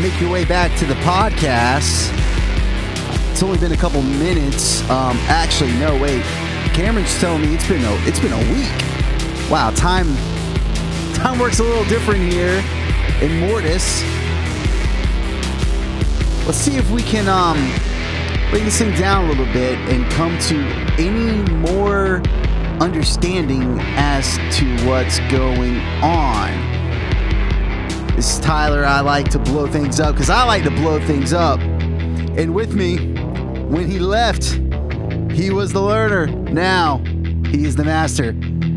make your way back to the podcast. It's only been a couple minutes. Um, actually, no, wait. Cameron's telling me it's been a it's been a week. Wow, time time works a little different here in Mortis. Let's see if we can um, bring this thing down a little bit and come to any more understanding as to what's going on. This is Tyler. I like to blow things up because I like to blow things up. And with me, when he left, he was the learner. Now, he is the master.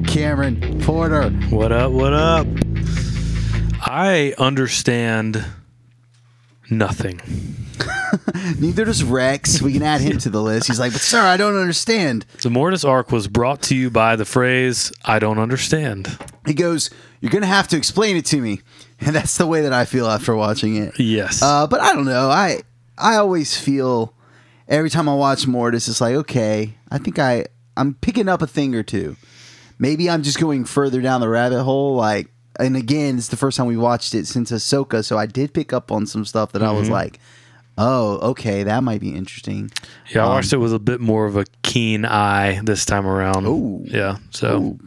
Cameron Porter. What up? What up? I understand nothing. Neither does Rex. We can add him to the list. He's like, but sir, I don't understand. The Mortis arc was brought to you by the phrase "I don't understand." He goes, You're going to have to explain it to me. And that's the way that I feel after watching it. Yes. Uh, but I don't know. I I always feel every time I watch Mortis, it's like, okay, I think I I'm picking up a thing or two. Maybe I'm just going further down the rabbit hole. Like, and again, it's the first time we watched it since Ahsoka, so I did pick up on some stuff that I was like, oh, okay, that might be interesting. yeah, I watched it with a bit more of a keen eye this time around. Ooh. Yeah. So Ooh.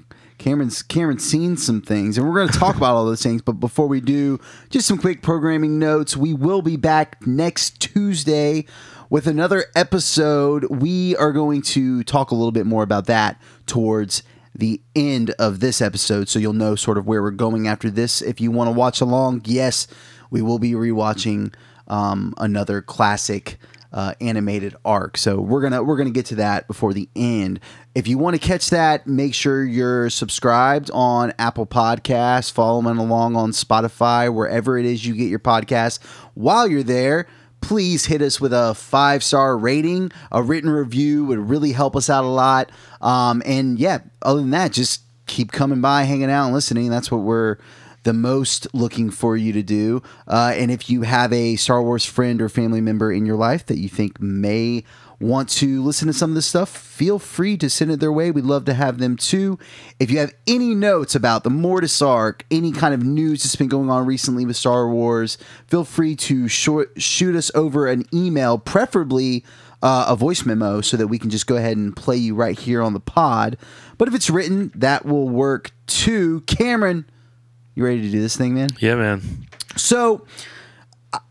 Cameron's Cameron's seen some things, and we're going to talk about all those things. But before we do, just some quick programming notes. We will be back next Tuesday with another episode. We are going to talk a little bit more about that towards the end of this episode, so you'll know sort of where we're going after this. If you want to watch along, yes, we will be rewatching um, another classic uh, animated arc. So we're gonna we're gonna get to that before the end. If you want to catch that, make sure you're subscribed on Apple Podcasts, following along on Spotify, wherever it is you get your podcasts. While you're there, please hit us with a five star rating. A written review would really help us out a lot. Um, and yeah, other than that, just keep coming by, hanging out, and listening. That's what we're the most looking for you to do. Uh, and if you have a Star Wars friend or family member in your life that you think may want to listen to some of this stuff, feel free to send it their way. We'd love to have them too. If you have any notes about the Mortis arc, any kind of news that's been going on recently with Star Wars, feel free to short, shoot us over an email, preferably uh, a voice memo, so that we can just go ahead and play you right here on the pod. But if it's written, that will work too. Cameron, you ready to do this thing, man? yeah, man. So,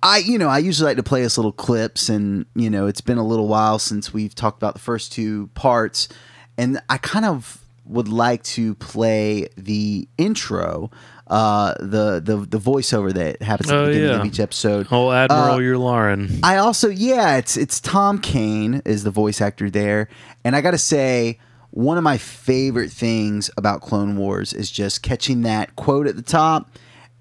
I you know I usually like to play us little clips, and you know it's been a little while since we've talked about the first two parts, and I kind of would like to play the intro, uh, the the the voiceover that happens at the Oh, beginning yeah. of each episode. Oh, Admiral Uh, Lauren. I also yeah, it's it's Tom Kane is the voice actor there, and I got to say one of my favorite things about Clone Wars is just catching that quote at the top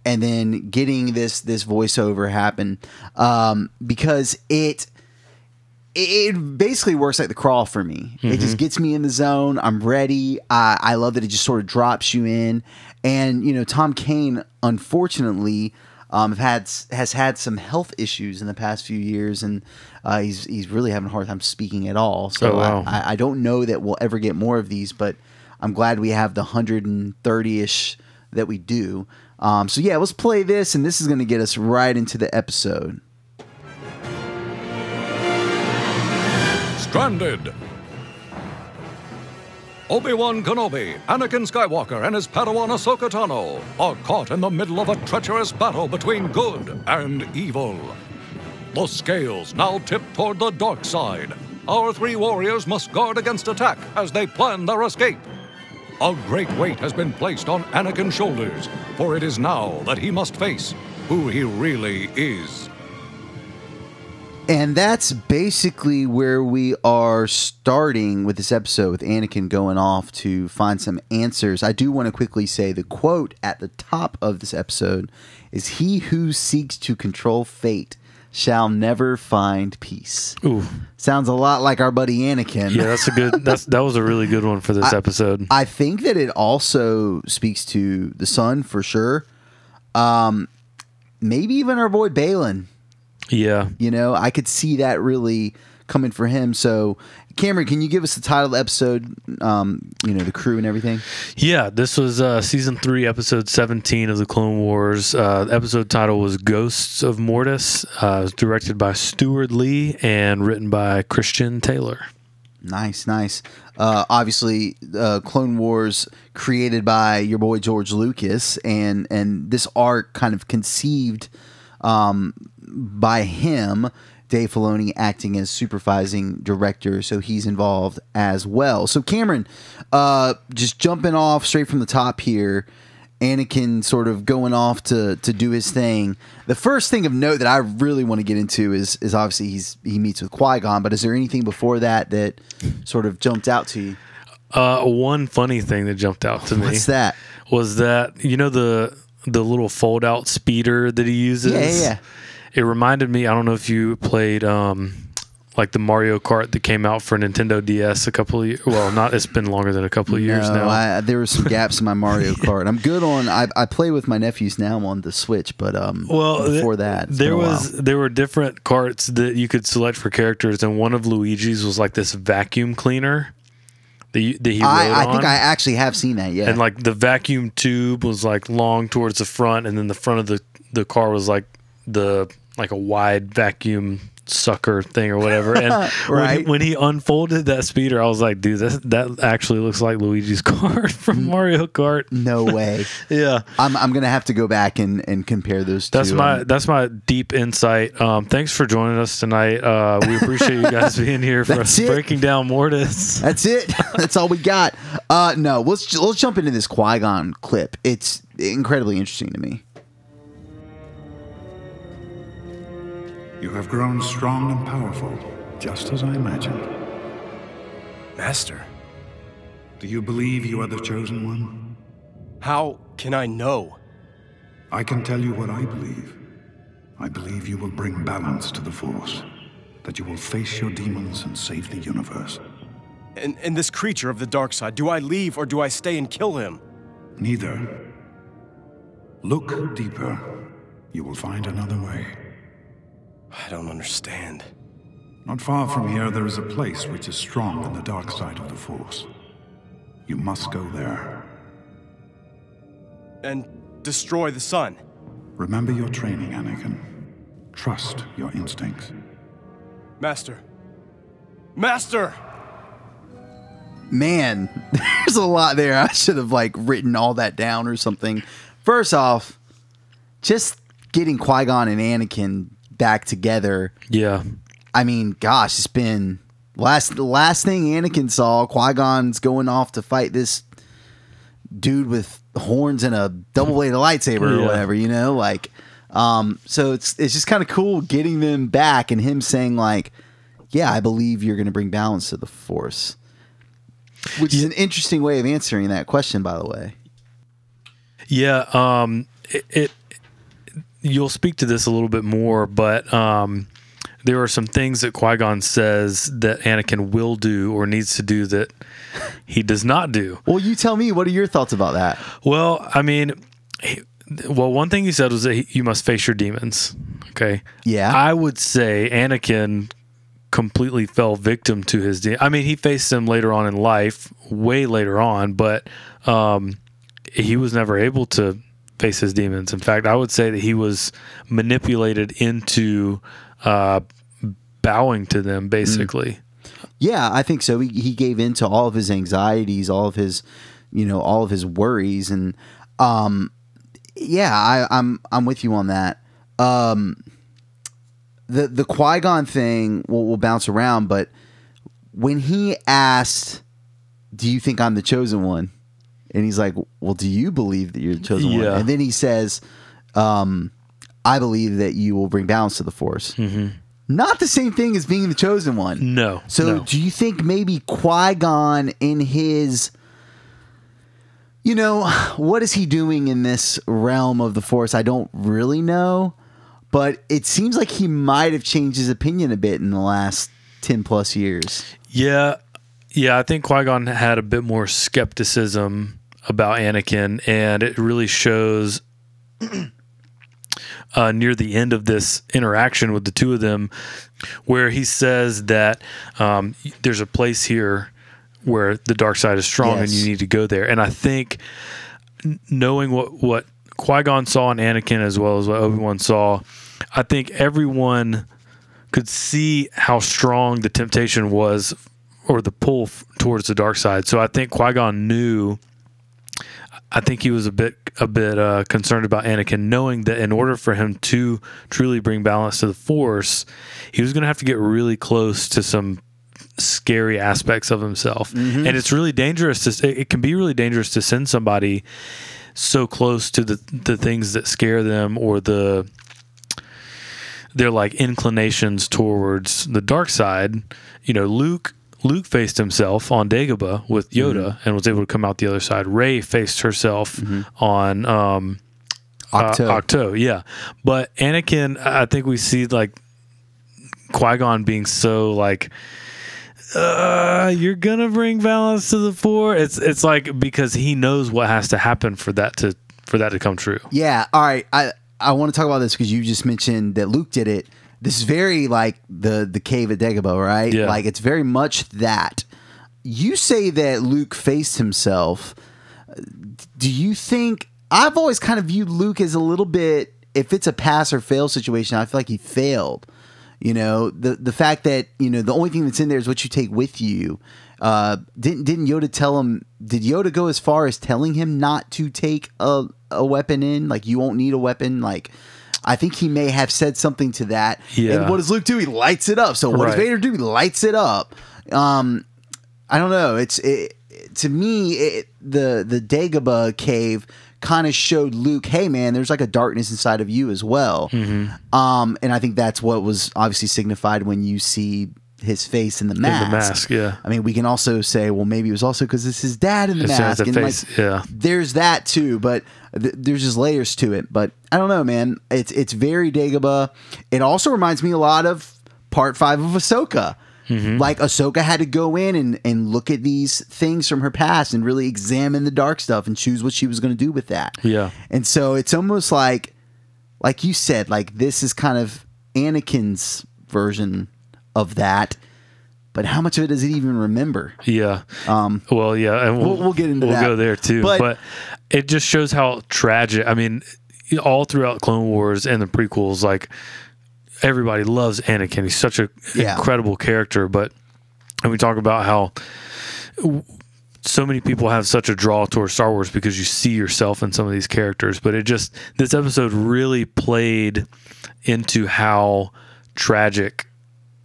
and then getting this this voiceover happen um, because it it basically works like the crawl for me. It just gets me in the zone. I'm ready. I, I love that it just sort of drops you in. And you know, Tom Kane, unfortunately, um, have had has had some health issues in the past few years, and uh, he's he's really having a hard time speaking at all. So Oh, wow. I, I, I don't know that we'll ever get more of these, but I'm glad we have the 130 ish that we do. Um, so yeah, let's play this, and this is going to get us right into the episode. Stranded. Obi-Wan Kenobi, Anakin Skywalker, and his Padawan Ahsoka Tano are caught in the middle of a treacherous battle between good and evil. The scales now tip toward the dark side. Our three warriors must guard against attack as they plan their escape. A great weight has been placed on Anakin's shoulders, for it is now that he must face who he really is. And that's basically where we are starting with this episode with Anakin going off to find some answers. I do want to quickly say the quote at the top of this episode is He who seeks to control fate shall never find peace. Ooh, Sounds a lot like our buddy Anakin. yeah, that's a good. That's that was a really good one for this episode. I think that it also speaks to the son for sure. Um, maybe even our boy Baylan. Yeah, You know, I could see that really coming for him. So, Cameron, can you give us the title of the episode? Um, you know, the crew and everything. yeah. This was uh, season three, episode seventeen of the Clone Wars. Uh, episode title was "Ghosts of Mortis." Uh, it was directed by Steward Lee and written by Christian Taylor. Nice, nice. Uh, obviously, uh, Clone Wars created by your boy George Lucas, and and this arc kind of conceived um, by him. Dave Filoni acting as supervising director, so he's involved as well. So Cameron, uh, just jumping off straight from the top here. Anakin sort of going off to to do his thing. The first thing of note that I really want to get into is is obviously he's he meets with Qui Gon. But is there anything before that that sort of jumped out to you? Uh, one funny thing that jumped out to me What's that? was that you know the the little fold out speeder that he uses. Yeah, yeah, yeah. It reminded me. I don't know if you played um, like the Mario Kart that came out for Nintendo DS a couple of years. Well, not. It's been longer than a couple of years no, now. I, there were some gaps in my Mario Kart. I'm good on. I, I play with my nephews now on the Switch, but um, well, before th- that, there was there were different carts that you could select for characters, and one of Luigi's was like this vacuum cleaner that, you, that he I, I think. I actually have seen that. Yeah, and like the vacuum tube was like long towards the front, and then the front of the the car was like the like a wide vacuum sucker thing or whatever. And when, he, when he unfolded that speeder, I was like, dude, that that actually looks like Luigi's car from Mario Kart. no way. Yeah. I'm I'm gonna have to go back and, and compare those. That's two. my Um, that's my deep insight. Um, thanks for joining us tonight. Uh, we appreciate you guys being here for That's it. breaking down Mortis. That's it. That's all we got. Uh, no, let's let's jump into this Qui Gon clip. It's incredibly interesting to me. You have grown strong and powerful, just as I imagined. Master, Do you believe you are the chosen one? how can I know? I can tell you what I believe. I believe you will bring balance to the Force, that you will face your demons and save the universe. And, and this creature of the dark side, do I leave or do I stay and kill him? Neither. Look deeper. You will find another way. I don't understand. Not far from here, there is a place which is strong in the dark side of the Force. You must go there. And destroy the son. Remember your training, Anakin. Trust your instincts. Master. Master! Man, there's a lot there. I should have like written all that down or something. First off, just getting Qui Gon and Anakin back together. Yeah. I mean, gosh, it's been last the last thing Anakin saw. Qui Gon's going off to fight this dude with horns and a double bladed lightsaber or whatever. You know, like, um, so it's it's just kind of cool getting them back and him saying like, "Yeah, I believe you're going to bring balance to the Force," which is an interesting way of answering that question, by the way. Yeah, um, it, it you'll speak to this a little bit more, but um, there are some things that Qui Gon says that Anakin will do or needs to do that he does not do. Well, you tell me. What are your thoughts about that? Well, I mean, he, well, one thing he said was that he, you must face your demons. Okay. Yeah. I would say Anakin completely fell victim to his. De- I mean, he faced them later on in life, way later on, but um, he was never able to face his demons. In fact, I would say that he was manipulated into uh, bowing to them, basically. Yeah, I think so. He, he gave in to all of his anxieties, all of his, you know, all of his worries, and um, yeah, I, I'm I'm with you on that. Um, the the Qui Gon thing will will bounce around, but when he asked, "Do you think I'm the chosen one?" And he's like, "Well, do you believe that you're the chosen one?" And then he says, um, "I believe that you will bring balance to the Force." Not the same thing as being the chosen one. No. So, no. do you think maybe Qui Gon in his, you know, what is he doing in this realm of the Force? I don't really know, but it seems like he might have changed his opinion a bit in the last 10 plus years. Yeah, yeah. I think Qui Gon had a bit more skepticism about Anakin, and it really shows uh, near the end of this interaction with the two of them, where he says that um, there's a place here where the dark side is strong, and you need to go there. And I think knowing what what Qui Gon saw in Anakin as well as what Obi Wan saw, I think everyone could see how strong the temptation was or the pull f- towards the dark side. So I think Qui Gon knew. I think he was a bit a bit uh, concerned about Anakin, knowing that in order for him to truly bring balance to the Force, he was going to have to get really close to some scary aspects of himself, and it's really dangerous. To it can be really dangerous to send somebody so close to the the things that scare them or the their like inclinations towards the dark side. You know, Luke Luke faced himself on Dagobah with Yoda and was able to come out the other side. Rey faced herself on um Ahch-To. Uh, Ahch-To, yeah. But Anakin, I think we see like Qui Gon being so like, uh, you're gonna bring balance to the four. It's it's like because he knows what has to happen for that to for that to come true. Yeah. All right. I I want to talk about this because you just mentioned that Luke did it. This is very like the the cave at Dagobah, right? Yeah. Like it's very much that. You say that Luke faced himself. Do you think? I've always kind of viewed Luke as a little bit. If it's a pass or fail situation, I feel like he failed. You know, the the fact that you know the only thing that's in there is what you take with you. Uh, didn't didn't Yoda tell him? Did Yoda go as far as telling him not to take a a weapon in? Like you won't need a weapon. Like I think he may have said something to that. Yeah. And what does Luke do? He lights it up. So what does Vader do? He lights it up. Um, I don't know. It's it, to me it, the the Dagobah cave kind of showed Luke, hey man, there's like a darkness inside of you as well. Mm-hmm. Um, and I think that's what was obviously signified when you see his face in the mask. mask, yeah. I mean, we can also say, well, maybe it was also because it's his dad in the It's mask. the and face, like, yeah. there's that too, but th- there's just layers to it. But I don't know, man. It's it's very Dagobah. It also reminds me a lot of Part Five of Ahsoka. Mm-hmm. Like Ahsoka had to go in and, and look at these things from her past and really examine the dark stuff and choose what she was going to do with that. Yeah. And so it's almost like, like you said, like this is kind of Anakin's version of that. But how much of it does he even remember? Yeah. Um, well, yeah, and we'll, we'll- we'll get into that we'll that. go there too. But- But, it just shows how tragic. I mean, all throughout Clone Wars and the prequels, like everybody loves Anakin. He's such an Yeah. incredible character. But and we talk about how so many people have such a draw towards Star Wars because you see yourself in some of these characters. But it just this episode really played into how tragic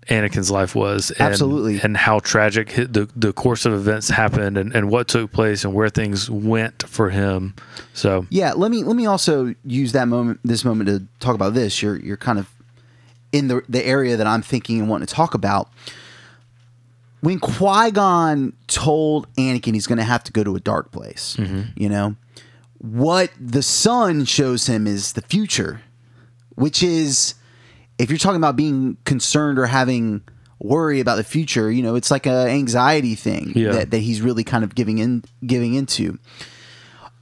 Anakin's life was, and, Absolutely. and how tragic the the course of events happened, and, and what took place, and where things went for him. So Yeah, let me let me also use that moment, this moment, to talk about this. You're you're kind of in the the area that I'm thinking and wanting to talk about. When Qui Gon told Anakin he's going to have to go to a dark place, mm-hmm. you know, what the son shows him is the future, which is if you're talking about being concerned or having worry about the future, you know, it's like a anxiety thing Yeah. that, that he's really kind of giving in giving into.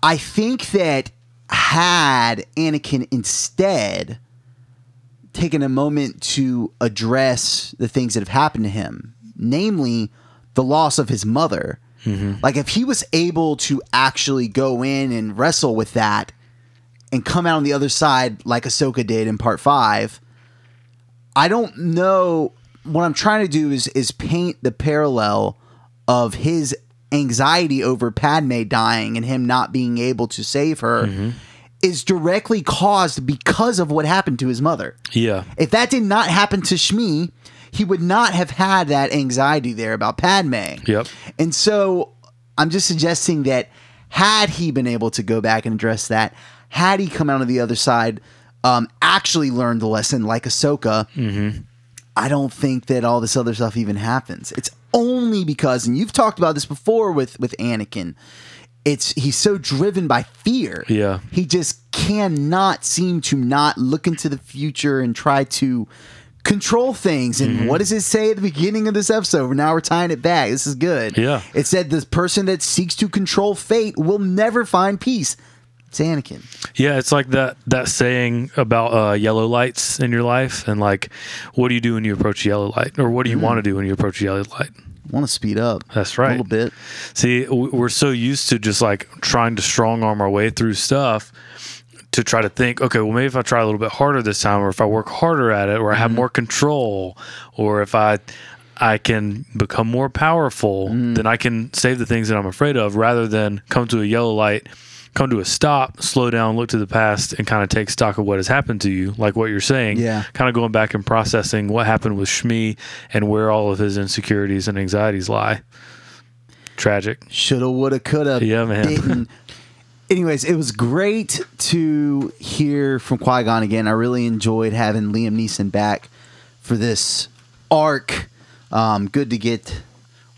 I think that had Anakin instead taken a moment to address the things that have happened to him, namely the loss of his mother, mm-hmm. like if he was able to actually go in and wrestle with that and come out on the other side like Ahsoka did in part five, I don't know. What I'm trying to do is is paint the parallel of his anxiety over Padme dying and him not being able to save her mm-hmm. is directly caused because of what happened to his mother. yeah, If that did not happen to Shmi, he would not have had that anxiety there about Padme. Yep. And so I'm just suggesting that had he been able to go back and address that, had he come out on the other side, um, actually learned the lesson like Ahsoka, I don't think that all this other stuff even happens. It's only because, and you've talked about this before with with Anakin, it's he's so driven by fear. Yeah. He just cannot seem to not look into the future and try to control things. And Mm-hmm. what does it say at the beginning of this episode? Now we're tying it back. This is good. Yeah. It said the person that seeks to control fate will never find peace. It's Anakin. Yeah, it's like that that saying about uh, yellow lights in your life, and like, what do you do when you approach a yellow light, or what do you mm-hmm. want to do when you approach a yellow light? want to speed up. That's right. A little bit. See, we're so used to just like trying to strong arm our way through stuff to try to think, okay, well, maybe if I try a little bit harder this time, or if I work harder at it, or I have mm-hmm. more control, or if I I can become more powerful, mm. then I can save the things that I'm afraid of, rather than come to a yellow light, come to a stop, slow down, look to the past, and kind of take stock of what has happened to you, like what you're saying. Yeah. Kind of going back and processing what happened with Shmi and where all of his insecurities and anxieties lie. Tragic. Shoulda, woulda, coulda. Yeah, man. Anyways, it was great to hear from Qui Gon again. I really enjoyed having Liam Neeson back for this arc. Um, good to get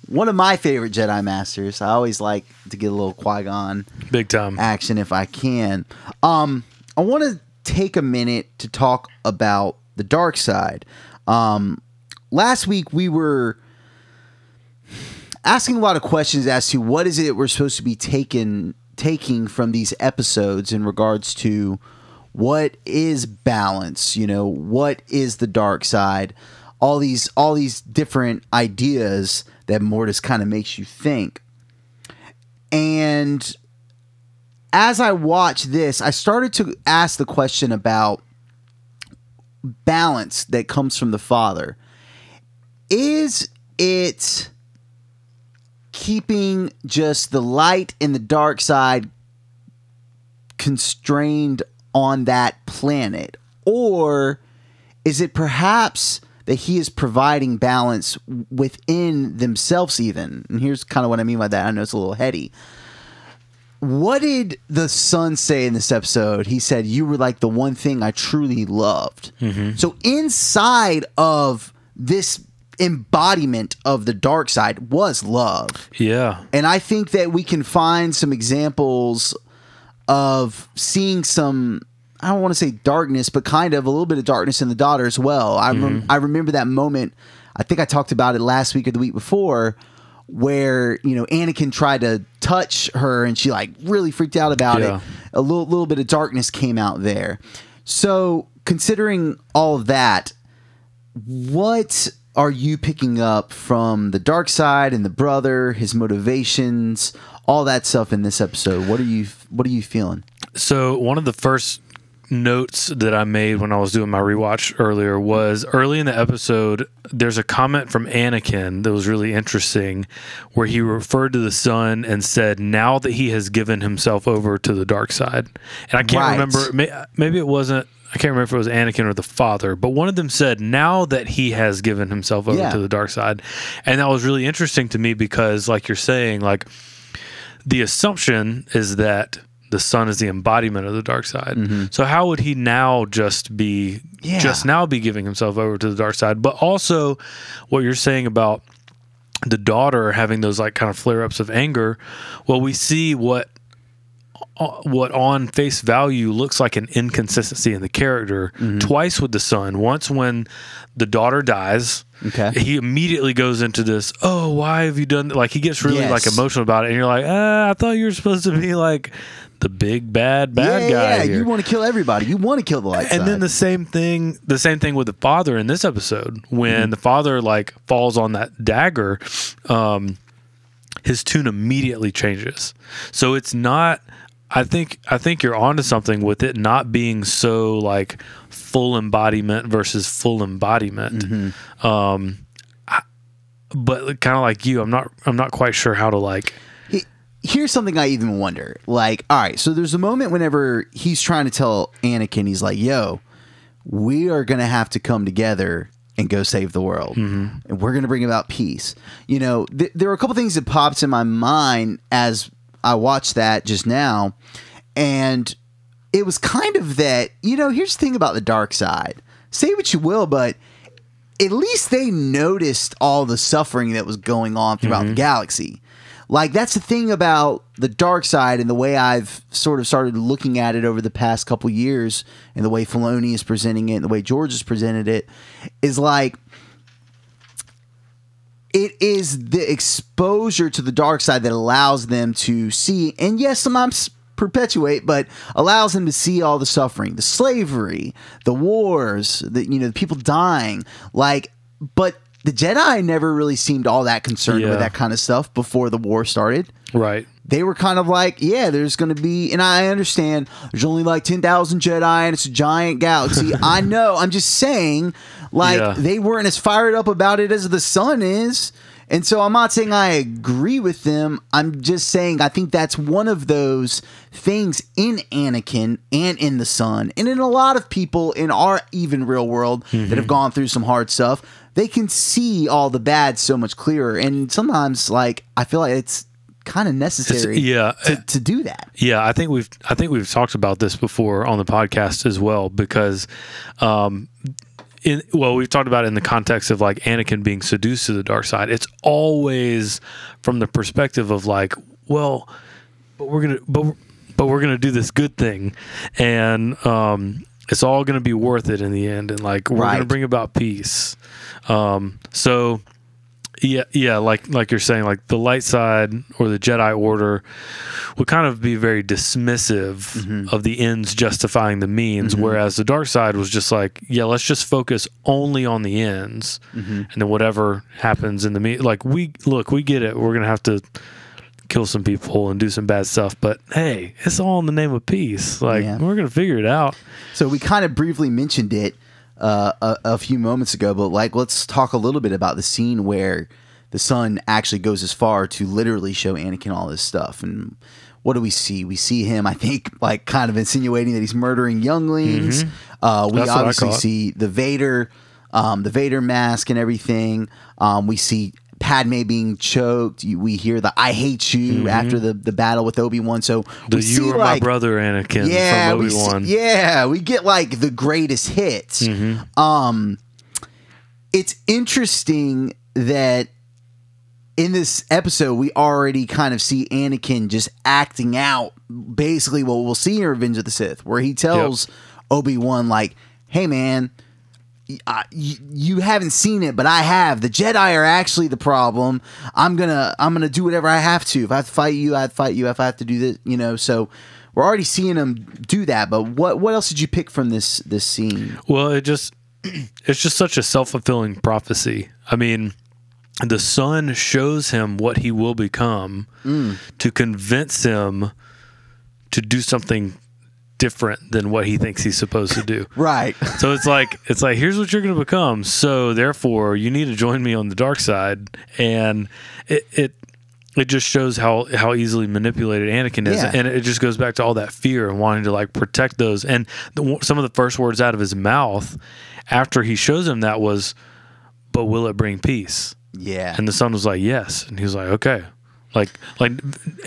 one of my favorite Jedi Masters. I always like to get a little Qui Gon Big time. action if I can. Um, I want to take a minute to talk about the dark side. Um, last week we were asking a lot of questions as to what is it we're supposed to be taking taking from these episodes in regards to what is balance you know what is the dark side all these all these different ideas that mortis kind of makes you think and as i watched this i started to ask the question about balance that comes from the father is it keeping just the light and the dark side constrained on that planet? Or is it perhaps that he is providing balance within themselves, even? And here's kind of what I mean by that. I know it's a little heady. What did the son say in this episode? He said, You were like the one thing I truly loved. Mm-hmm. So, inside of this embodiment of the dark side was love. Yeah. And I think that we can find some examples of seeing some I don't want to say darkness, but kind of a little bit of darkness in the daughter as well. I rem- mm-hmm. I remember that moment. I think I talked about it last week or the week before, where you know Anakin tried to touch her and she like really freaked out about Yeah. it. A little little bit of darkness came out there. So considering all of that, what are you picking up from the dark side and the brother, his motivations, all that stuff in this episode? What are you what are you feeling? So one of the first notes that I made when I was doing my rewatch earlier was early in the episode. There's a comment from Anakin that was really interesting, where he referred to the son and said, "Now that he has given himself over to the dark side," and I can't Right. remember. Maybe it wasn't. I can't remember if it was Anakin or the father, but one of them said, "Now that he has given himself over Yeah. to the dark side," and that was really interesting to me because, like you're saying, like the assumption is that the son is the embodiment of the dark side. So how would he now just be Yeah. just now be giving himself over to the dark side? But also what you're saying about the daughter having those like kind of flare ups of anger. Well, we see what uh, what on face value looks like an inconsistency in the character twice with the son. Once when the daughter dies, Okay. he immediately goes into this. Oh, why have you done? that? Like he gets really Yes. like emotional about it, and you're like, ah, I thought you were supposed to be like the big bad bad yeah, guy yeah, here. you want to kill everybody. You want to kill the light and side. then the same thing, the same thing with the father in this episode when Mm-hmm. the father like falls on that dagger. Um, his tune immediately changes. So it's not. I think I think you're onto something with it not being so like full embodiment versus full embodiment. Mm-hmm. Um, I, but kind of like you, I'm not I'm not quite sure how to like. He- here's something I even wonder. Like, all right, so there's a moment whenever he's trying to tell Anakin, he's like, "Yo, we are gonna have to come together and go save the world, and we're gonna bring about peace." You know, th- there were a couple things that popped in my mind as I watched that just now, and it was kind of that. You know, here's the thing about the dark side. Say what you will, but at least they noticed all the suffering that was going on throughout the mm-hmm. galaxy. Like that's the thing about the dark side and the way I've sort of started looking at it over the past couple years and the way Filoni is presenting it and the way George has presented it is like it is the exposure to the dark side that allows them to see and yes sometimes perpetuate but allows them to see all the suffering the slavery the wars the you know the people dying. Like but the jedi never really seemed all that concerned Yeah. with that kind of stuff before the war started Right. they were kind of like, yeah, there's going to be, and I understand there's only like 10,000 Jedi and it's a giant galaxy. I know. I'm just saying, like, Yeah. they weren't as fired up about it as the son is. And so I'm not saying I agree with them. I'm just saying I think that's one of those things in Anakin and in the Son and in a lot of people in our even real world that have mm-hmm. gone through some hard stuff. They can see all the bad so much clearer. And sometimes, like, I feel like it's kind of necessary yeah. to, to do that. Yeah, I think we've I think we've talked about this before on the podcast as well because um in well, we've talked about it in the context of like Anakin being seduced to the dark side. It's always from the perspective of like, well, but we're going to but but we're to do this good thing and um it's all going to be worth it in the end and like we're going to bring about peace. Um so yeah, yeah, like like you're saying, like the light side or the Jedi Order would kind of be very dismissive Mm-hmm. of the ends justifying the means, whereas the dark side was just like, yeah, let's just focus only on the ends, Mm-hmm. and then whatever happens in the me, like we look, we get it, we're gonna have to kill some people and do some bad stuff, but hey, it's all in the name of peace. Like Yeah. we're gonna figure it out. So we kind of briefly mentioned it uh, a, a few moments ago, but like, let's talk a little bit about the scene where the son actually goes as far to literally show Anakin all this stuff. And what do we see? We see him, I think, like kind of insinuating that he's murdering younglings. Uh, we Mm-hmm. That's obviously see the Vader, um, the Vader mask and everything. Um, we see Padme being choked. You- We hear the "I hate you" after the, the battle with Obi Wan. So. The we you see are my brother, Anakin yeah, from we Obi see- Wan. yeah, we get like the greatest hits. Mm-hmm. Um, it's interesting that in this episode we already kind of see Anakin just acting out basically what we'll see in Revenge of the Sith, where he tells Obi Wan like, "Hey, man." I, you, haven't seen it, but I have. The Jedi are actually the problem. I'm gonna I'm gonna do whatever I have to. If I have to fight you, I have to fight you. If I have to do this, you know. So we're already seeing him do that. But what what else did you pick from this this scene? Well, it just it's just such a self-fulfilling prophecy. I mean, the son shows him what he will become mm. to convince him to do something different than what he thinks he's supposed to do. Right. So it's like it's like here's what you're going to become. So therefore, you need to join me on the dark side, and it it it just shows how how easily manipulated Anakin is, Yeah. and it just goes back to all that fear and wanting to like protect those. And the, some of the first words out of his mouth after he shows him that was, "But will it bring peace?" Yeah. And the son was like, "Yes," and he was like, "Okay." Like, like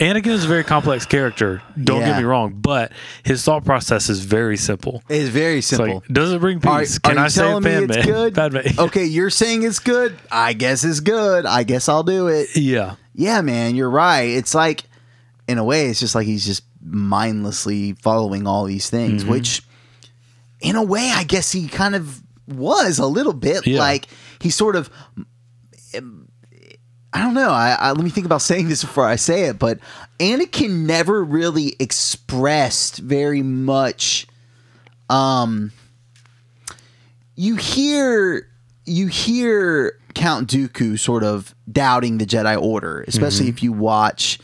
Anakin is a very complex character. Don't Yeah. get me wrong, but his thought process is very simple. it's very It's simple. like, does it bring Are- peace? are Can you I telling me Padme? it's good? Padme. okay, you're saying it's good. I guess it's good. I guess I'll do it. yeah. Yeah, man, you're right. It's like, in a way, it's just like he's just mindlessly following all these things, Mm-hmm. which, in a way, I guess he kind of was a little bit. Yeah. Like he sort of. I don't know. I, I let me think about saying this before I say it, but Anakin never really expressed very much. Um, you hear you hear Count Dooku sort of doubting the Jedi Order, especially if you watch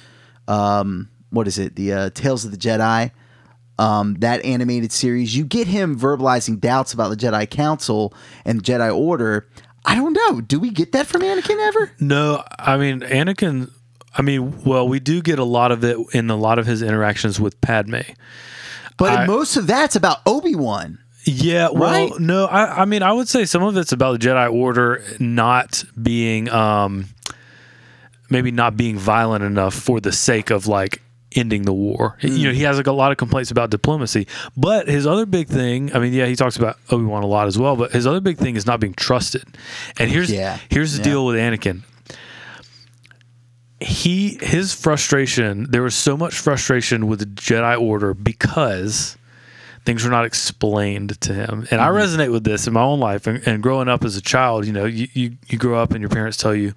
um, what is it, the uh, Tales of the Jedi, um, that animated series. You get him verbalizing doubts about the Jedi Council and the Jedi Order. I don't know. Do we get that from Anakin ever? No, I mean Anakin. I mean, well, we do get a lot of it in a lot of his interactions with Padme. But I- most of that's about Obi Wan. Yeah, well, Right? no, I, I mean, I would say some of it's about the Jedi Order not being, um, maybe not being violent enough for the sake of like ending the war. You know, he mm. has like a lot of complaints about diplomacy, but his other big thing, I mean, yeah, he talks about Obi Wan a lot as well, but his other big thing is not being trusted. And here's Yeah. here's the Yeah. deal with Anakin. he his frustration there was so much frustration with the Jedi Order because things were not explained to him. And I mm-hmm. resonate with this in my own life and, and growing up as a child, you know, you, you, you grow up and your parents tell you,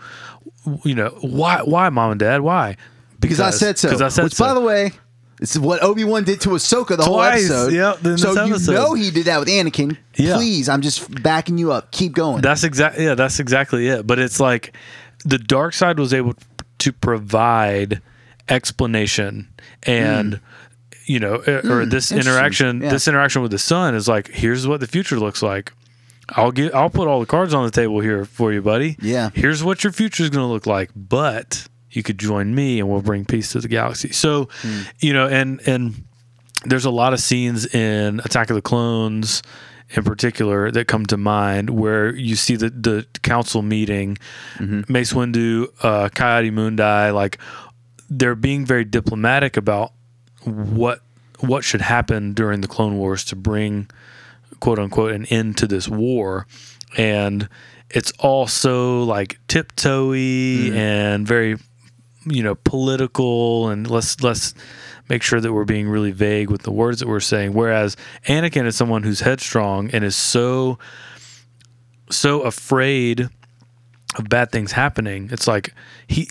you know, why, why mom and dad, why? Because, I said so. I said Which, so. by the way, this is what Obi Wan did to Ahsoka the whole episode. yep, so this you episode. know he did that with Anakin. Yeah. Please, I'm just backing you up. Keep going. That's exactly yeah. That's exactly it. But it's like the dark side was able to provide explanation and you know uh, or this interaction Yeah. this interaction with the son is like here's what the future looks like i'll get i'll put all the cards on the table here for you buddy Yeah. here's what your future is going to look like but you could join me and we'll bring peace to the galaxy. So hmm. you know and and there's a lot of scenes in attack of the clones in particular that come to mind where you see the, the council meeting. Mm-hmm. Mace windu uh, Ki-Adi-Mundi like they're being very diplomatic about what what should happen during the Clone Wars to bring quote unquote an end to this war, and it's all so like tiptoey mm-hmm. and very you know political and let's let's make sure that we're being really vague with the words that we're saying. Whereas Anakin is someone who's headstrong and is so so afraid of bad things happening. It's like he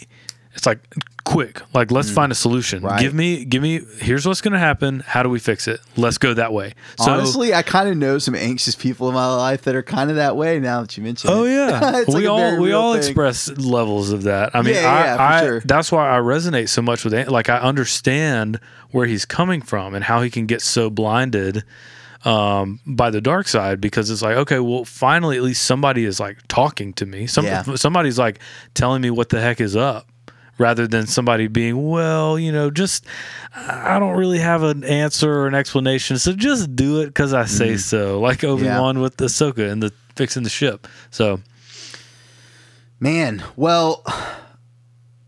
it's like quick like let's find a solution Right. give me give me here's what's going to happen how do we fix it let's go that way so Honestly, I kind of know some anxious people in my life that are kind of that way now that you mention Oh yeah, we like all we all thing. express levels of that. I mean, Yeah, I, yeah, I sure. that's why I resonate so much with like I understand where he's coming from and how he can get so blinded um, by the dark side because it's like okay, well, finally at least somebody is like talking to me. Some Yeah. somebody's like telling me what the heck is up. Rather than somebody being, well, you know, just I don't really have an answer or an explanation, so just do it because I say mm-hmm. so. Like Obi Wan with Ahsoka and the fixing the ship. So Man, well,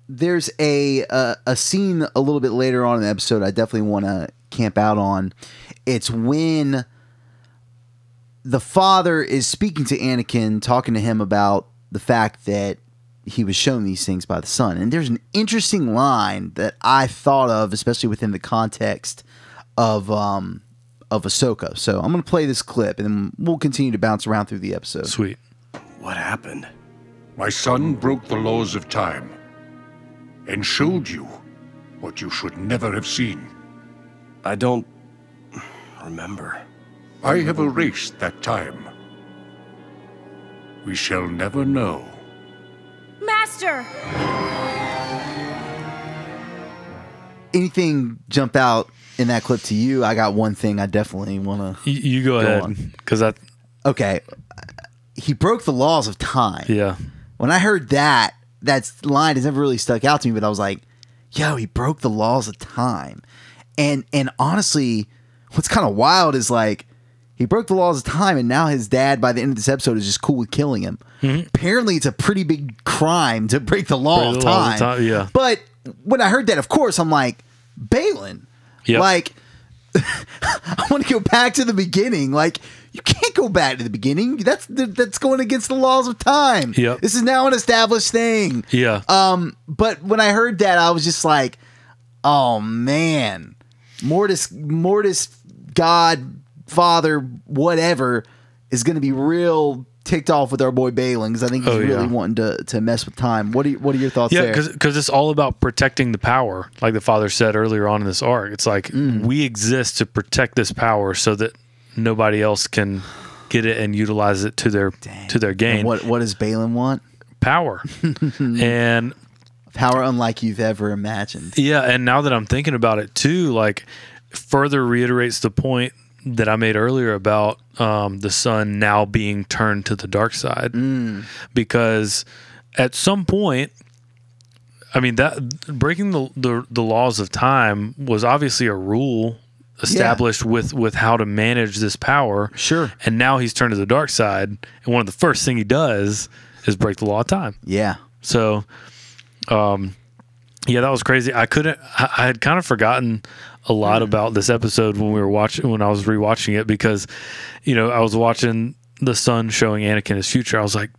there's a a, a scene a little bit later on in the episode I definitely want to camp out on. It's when the father is speaking to Anakin, talking to him about the fact that he was shown these things by the son. And there's an interesting line that I thought of, especially within the context of um of Ahsoka. So I'm gonna play this clip and we'll continue to bounce around through the episode. sweet. What happened? My son broke the laws of time and showed you what you should never have seen. I don't remember. I have erased that time. We shall never know. Master! anything jump out in that clip to you? I got one thing I definitely want to. You, you go, on. ahead because I Okay, he broke the laws of time. yeah When I heard that, that line has never really stuck out to me, but I was like, "Yo, he broke the laws of time," and and honestly, what's kind of wild is like. He broke the laws of time, and now his dad, by the end of this episode, is just cool with killing him. Apparently, it's a pretty big crime to break the law, Mm-hmm. Break of, the laws time. of time, yeah. But when I heard that, of course, I'm like, Baylan. Yep. Like, I want to go back to the beginning. Like, you can't go back to the beginning. That's that's going against the laws of time. Yep. This is now an established thing. yeah Um, but when I heard that, I was just like, oh man, Mortis, Mortis, God, Father, whatever, is going to be real ticked off with our boy Baylan because I think he's Oh, yeah. really wanting to to mess with time. What are you, what are your thoughts yeah there? because it's all about protecting the power like the father said earlier on in this arc it's like Mm. we exist to protect this power so that nobody else can get it and utilize it to their to their gain And what what does Baylan want? power and Power unlike you've ever imagined. Yeah, and now that I'm thinking about it too, like further reiterates the point that I made earlier about um, the son now being turned to the dark side, because at some point, I mean that breaking the, the the laws of time was obviously a rule established with with how to manage this power. Sure. and now he's turned to the dark side, and one of the first thing he does is break the law of time. Yeah. So, um, yeah, that was crazy. I couldn't. I, I had kind of forgotten a lot hmm. about this episode when we were watching when I was rewatching it because, you know, I was watching the son showing Anakin his future, I was like,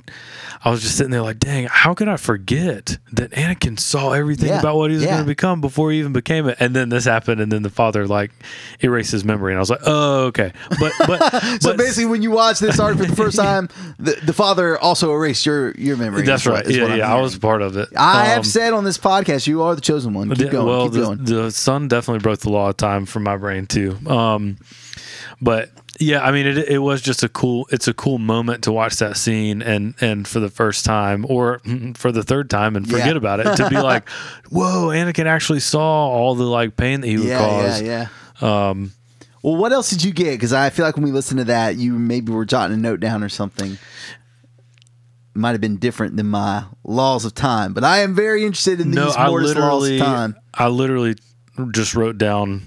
I was just sitting there like, dang, how could I forget that Anakin saw everything Yeah, about what he was yeah. going to become before he even became it? And then this happened, and then the father like erased his memory, and I was like, oh, okay. But but So but- basically, when you watch this arc for the first time, the, the father also erased your your memory. that's what- right. Yeah, what I'm yeah, I was part of it. I have Um, said on this podcast, you are the chosen one. Keep going. well, keep the, going. the son definitely broke the law of time from my brain too. Um, but yeah, I mean, it, it was just a cool. It's a cool moment to watch that scene and and for the first time or for the third time and forget Yeah. about it to be like, whoa, Anakin actually saw all the like pain that he would yeah, cause. yeah, yeah. Um, well, what else did you get? Because I feel like when we listened to that, you maybe were jotting a note down or something. Might have been different than my laws of time, but I am very interested in these No, I laws of time. I literally just wrote down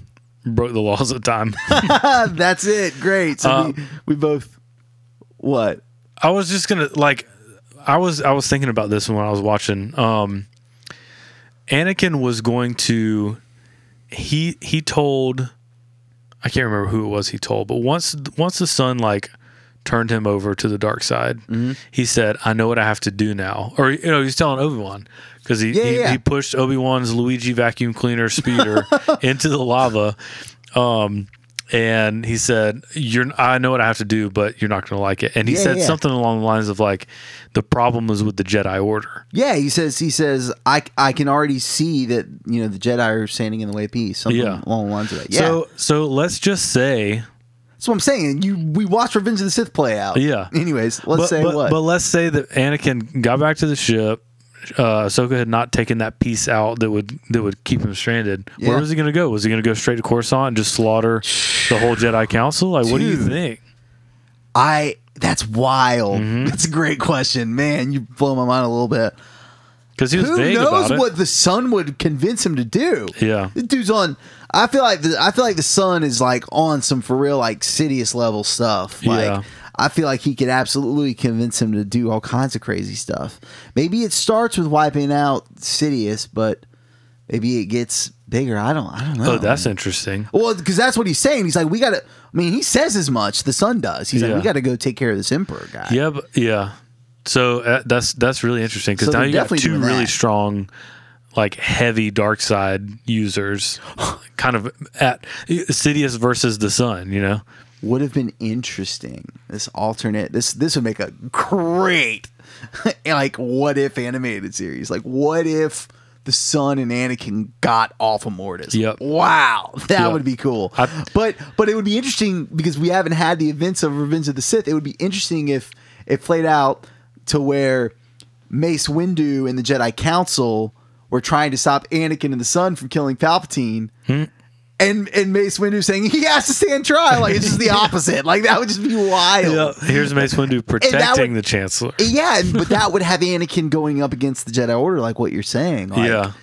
broke the laws of time. That's it. Great. So Uh, we, we both what? I was just gonna like I was I was thinking about this when I was watching. Um Anakin was going to he he told I can't remember who it was he told, but once once the son like turned him over to the dark side, Mm-hmm. he said, "I know what I have to do now." Or you know, he's telling Obi Wan because he, Yeah, he yeah. he pushed Obi Wan's Luigi vacuum cleaner speeder into the lava. Um, and he said, "You're I know what I have to do, but you're not going to like it." And he Yeah, said something along the lines of like, "The problem is with the Jedi Order." Yeah, he says he says I I can already see that you know the Jedi are standing in the way of peace. Something Yeah. along the lines of that. Yeah, So so let's just say, that's what I'm saying. You we watched Revenge of the Sith play out. Yeah. Anyways, let's but, say but, what. but let's say that Anakin got back to the ship. Uh, Ahsoka had not taken that piece out that would that would keep him stranded. Yeah. Where was he going to go? Was he going to go straight to Coruscant and just slaughter the whole Jedi Council? Like, what do you think? I that's wild. Mm-hmm. That's a great question, man. You blow my mind a little bit. Because he was Who vague knows about it. what the son would convince him to do? Yeah. This dude's on. I feel like the I feel like the son is like on some for real like Sidious level stuff. Like Yeah. I feel like he could absolutely convince him to do all kinds of crazy stuff. Maybe it starts with wiping out Sidious, but maybe it gets bigger. I don't. I don't know. Oh, that's interesting. Well, because that's what he's saying. He's like, we got to. I mean, he says as much. The son does. He's Yeah. like, we got to go take care of this emperor guy. Yeah, but, yeah. So uh, that's that's really interesting because So now you got two really that. strong, like heavy dark side users, kind of at Sidious versus the Son. You know, would have been interesting. This alternate. This this would make a great like what if animated series. Like what if the son and Anakin got off of Mortis? Yep. Wow, that Yep. would be cool. I- but but it would be interesting because we haven't had the events of Revenge of the Sith. It would be interesting if it played out to where Mace Windu and the Jedi Council were trying to stop Anakin and the Son from killing Palpatine. Hmm. And and Mace Windu saying he has to stand trial. Like it's just the opposite. Like that would just be wild. Yeah, here's Mace Windu protecting would- the Chancellor. Yeah, but that would have Anakin going up against the Jedi Order, like what you're saying. Like, yeah,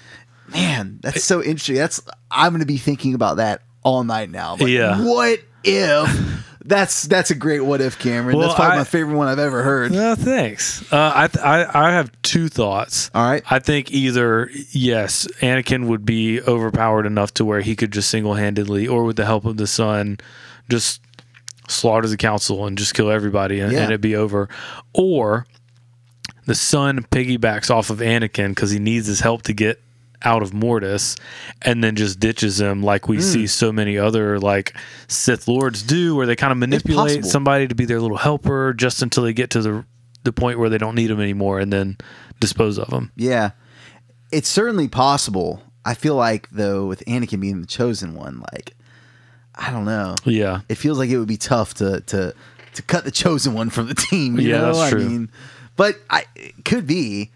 man, that's so interesting. That's I'm going to be thinking about that all night now. Like, Yeah. what if? That's that's a great what if, Cameron. Well, that's probably I- my favorite one I've ever heard. No, thanks. Uh, I, th- I I have two thoughts. All right. I think either yes, Anakin would be overpowered enough to where he could just single handedly, or with the help of the Son, just slaughter the council and just kill everybody, and, Yeah. and it'd be over. Or the Son piggybacks off of Anakin because he needs his help to get out of Mortis, and then just ditches him like Hmm. we see so many other like Sith lords do, where they kind of manipulate somebody to be their little helper just until they get to the the point where they don't need them anymore, and then dispose of them. Yeah, it's certainly possible. I feel like though, with Anakin being the chosen one, like I don't know. Yeah, It feels like it would be tough to to to cut the chosen one from the team. You Yeah, know? that's I true. mean, but I it could be.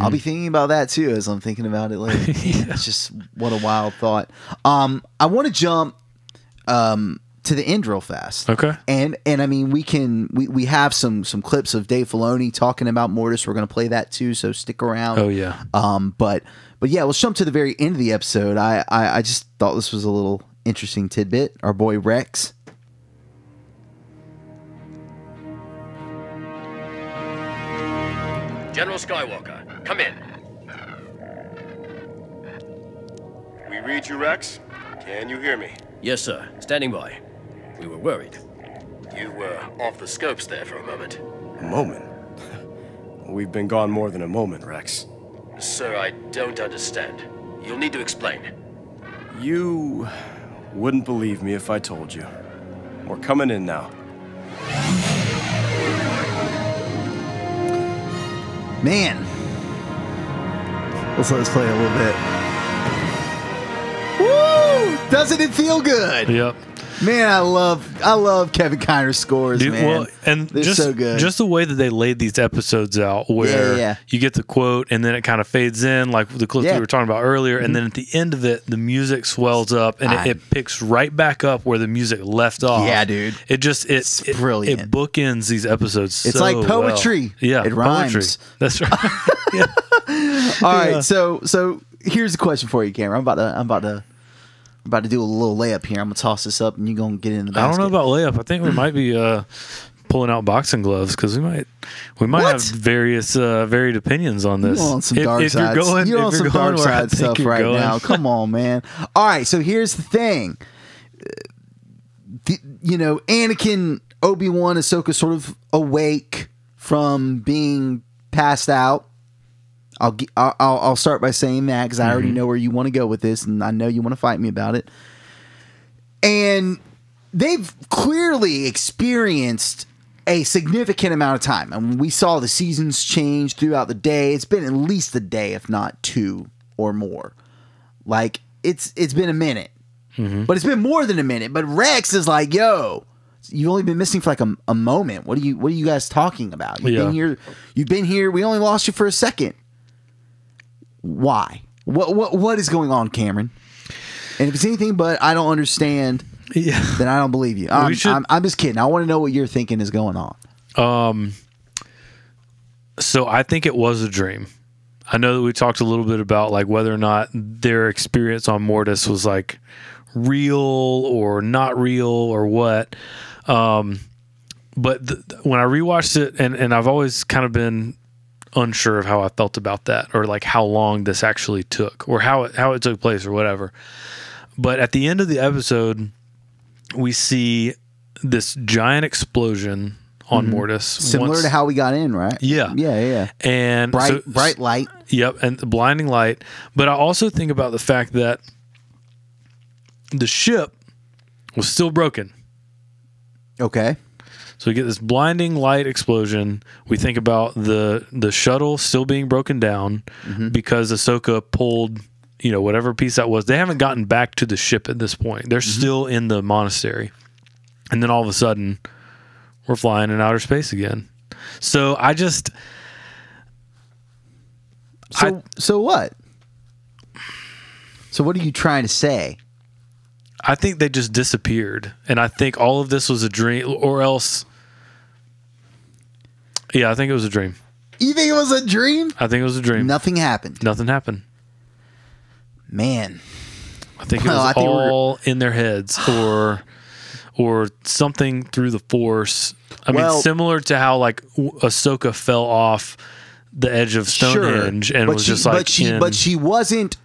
I'll be thinking about that too as I'm thinking about it later. It's just what a wild thought. Um, I want to jump um to the end real fast. Okay. And and I mean we can we, we have some some clips of Dave Filoni talking about Mortis. We're gonna play that too, so stick around. Oh, yeah. Um, but but yeah, let's jump to the very end of the episode. I I, I just thought this was a little interesting tidbit. Our boy Rex. General Skywalker, come in. We read you, Rex. Can you hear me? Yes, sir. Standing by. We were worried. You were off the scopes there for a moment. A moment? We've been gone more than a moment, Rex. Sir, I don't understand. You'll need to explain. You wouldn't believe me if I told you. We're coming in now. Man. Let's let us play a little bit. Woo! Doesn't it feel good? Yep. Man, I love I love Kevin Kiner's scores, Dude, man. well, and They're just so good. just the way that they laid these episodes out, where yeah. you get the quote and then it kind of fades in, like the clip Yeah. Mm-hmm. we were talking about earlier, and then at the end of it, the music swells up and it, it picks right back up where the music left off. Yeah, dude. It just it It's it, brilliant. It bookends these episodes. It's so like poetry. well. Yeah, It poetry. rhymes. That's right. All right, so so here's a question for you, Cameron. I'm about to I'm about to I'm about to do a little layup here. I'm gonna toss this up and you're gonna get in the back. I don't know about layup. I think we might be uh, pulling out boxing gloves because we might we might What? have various uh, varied opinions on this. You on some If- dark if side. You're going, you're on some dark side stuff right going. now. Come on, man. All right, so here's the thing. The, you know, Anakin, Obi Wan, Ahsoka, sort of awake from being passed out. I'll I'll, I'll start by saying that because I already Mm-hmm. know where you want to go with this, and I know you want to fight me about it. And they've clearly experienced a significant amount of time. And we saw the seasons change throughout the day. It's been at least a day, if not two or more. Like it's it's been a minute. But it's been more than a minute. But Rex is like, yo, you've only been missing for like a, a moment. What are you what are you guys talking about? You've Yeah. been here you've been here, we only lost you for a second. Why? What what what is going on, Cameron? And if it's anything but I don't understand, Yeah. then I don't believe you. I'm, should- I'm, I'm just kidding. I want to know what you're thinking is going on. Um, so I think it was a dream. I know that we talked a little bit about like whether or not their experience on Mortis was like real or not real or what. Um, but th- when I rewatched it, and, and I've always kind of been unsure of how I felt about that, or like how long this actually took, or how it, how it took place, or whatever. But at the end of the episode, we see this giant explosion on mm-hmm. Mortis, Similar once- to how we got in, right? Yeah. Yeah, yeah. yeah. and Bright so- bright light. Yep, and the blinding light. But I also think about the fact that the ship was still broken. Okay. So we get this blinding light explosion. We think about the the shuttle still being broken down mm-hmm. because Ahsoka pulled, you know, whatever piece that was. They haven't gotten back to the ship at this point. They're mm-hmm. still in the monastery. And then all of a sudden, we're flying in outer space again. So I just So so what? So what are you trying to say? I think they just disappeared, and I think all of this was a dream, or else. Yeah, I think it was a dream. You think it was a dream? I think it was a dream. Nothing happened. Nothing happened. Man. I think it was all in their heads, or or something through the Force. I Well- mean, similar to how like Ahsoka fell off the edge of Stonehenge and but was she, just like but she in- but she wasn't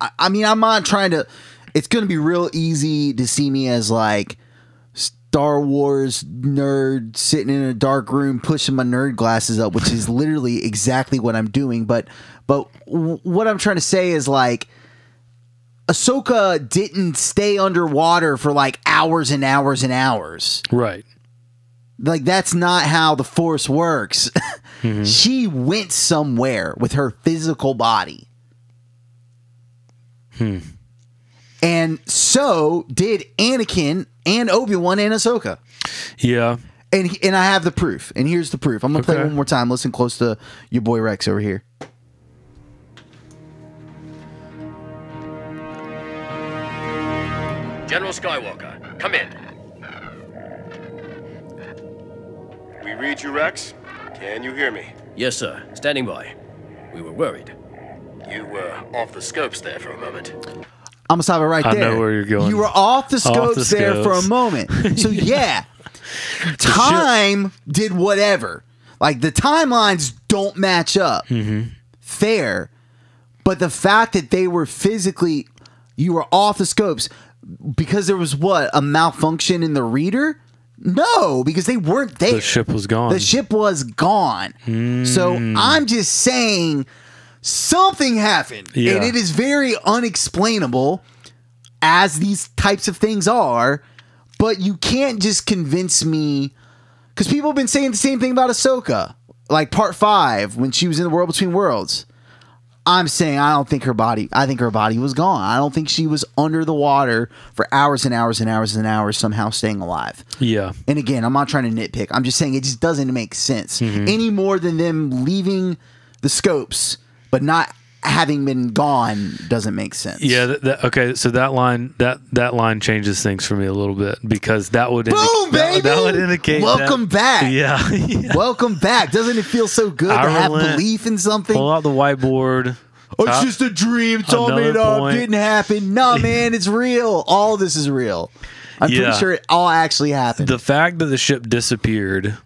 I, I mean i'm not trying to it's going to be real easy to see me as like star wars nerd sitting in a dark room pushing my nerd glasses up which is literally exactly what i'm doing but but w- what i'm trying to say is like Ahsoka didn't stay underwater for like hours and hours and hours right. like that's not how the force works. Mm-hmm. she went somewhere with her physical body. Hmm. And so did Anakin and Obi-Wan and Ahsoka. Yeah. And and I have the proof. And here's the proof. I'm going to play it one more time. Listen close to your boy Rex over here. General Skywalker, come in. We read you, Rex? Can you hear me? Yes, sir. Standing by. We were worried. You were off the scopes there for a moment. I'm gonna stop it right I there. know where you're going. You were off the scopes the there for a moment. So yeah, time did whatever. Like the timelines don't match up. Mm-hmm. Fair, but the fact that they were physically, you were off the scopes because there was what a malfunction in the reader. No, because they weren't there. The ship was gone. The ship was gone. So Hmm. I'm just saying something happened. Yeah. And it is very unexplainable, as these types of things are. But you can't just convince me. Because people have been saying the same thing about Ahsoka. Like part five, when she was in the world between worlds. I'm saying I don't think her body. I think her body was gone. I don't think she was under the water for hours and hours and hours and hours, somehow staying alive. yeah. And again, I'm not trying to nitpick. I'm just saying it just doesn't make sense mm-hmm. any more than them leaving the scopes, but not having been gone doesn't make sense. Yeah, that, that, okay. So that line that that line changes things for me a little bit because that would Boom, indi- baby! that would indicate Welcome that- back. Yeah, yeah. Welcome back. Doesn't it feel so good to have belief in something? Pull out the whiteboard. Oh, it's just a dream. It's all made up. Didn't happen. No, man, it's real. All this is real. I'm Yeah. pretty sure it all actually happened. the fact that the ship disappeared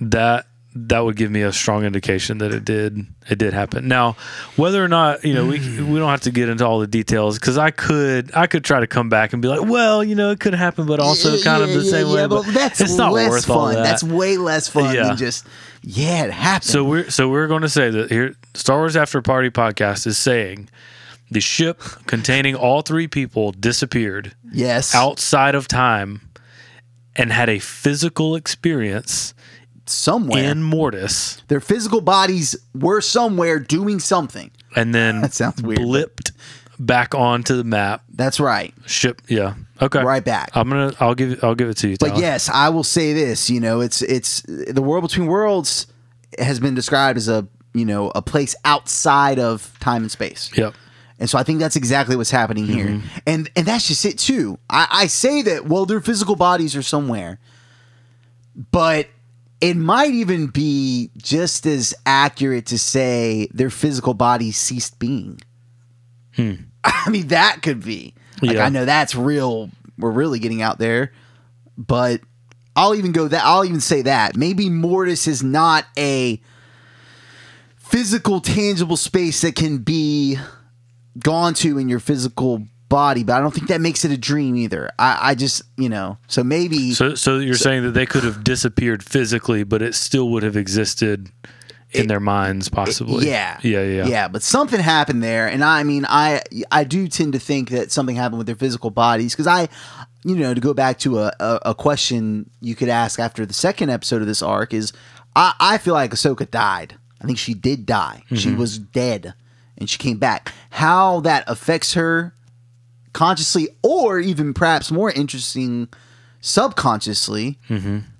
that that would give me a strong indication that it did it did happen now whether or not you know we hmm. we don't have to get into all the details because i could i could try to come back and be like well you know it could happen but also kind of the yeah, same yeah, way but but that's it's not less worth fun. all that That's way less fun Yeah. than just yeah, it happened. so we're so we're going to say that here star wars after party podcast is saying the ship containing all three people disappeared yes, outside of time and had a physical experience somewhere in mortis their physical bodies were somewhere doing something. and then That sounds weird, blipped back onto the map. That's right. Ship, yeah, okay, Right back. I'm gonna, I'll give, it, I'll give it to you. But yes, I will say this. You know, it's it's the world between worlds has been described as a you know a place outside of time and space. yep, And so I think that's exactly what's happening here. Mm-hmm. And and that's just it too. I, I say that well, their physical bodies are somewhere, but it might even be just as accurate to say their physical bodies ceased being. I mean, that could be. Like Hmm. Yeah. I know that's real. We're really getting out there, but I'll even go that. I'll even say that maybe Mortis is not a physical, tangible space that can be gone to in your physical body, but I don't think that makes it a dream either. I, I just, you know, so maybe So, so you're saying that they could have disappeared physically, but it still would have existed in their minds, possibly. yeah, yeah, yeah, yeah. But something happened there, and I mean, I I do tend to think that something happened with their physical bodies because I, you know, to go back to a, a a question you could ask after the second episode of this arc is, I I feel like Ahsoka died. I think she did die. She mm-hmm. was dead, and she came back. How that affects her consciously, or even perhaps more interesting, subconsciously.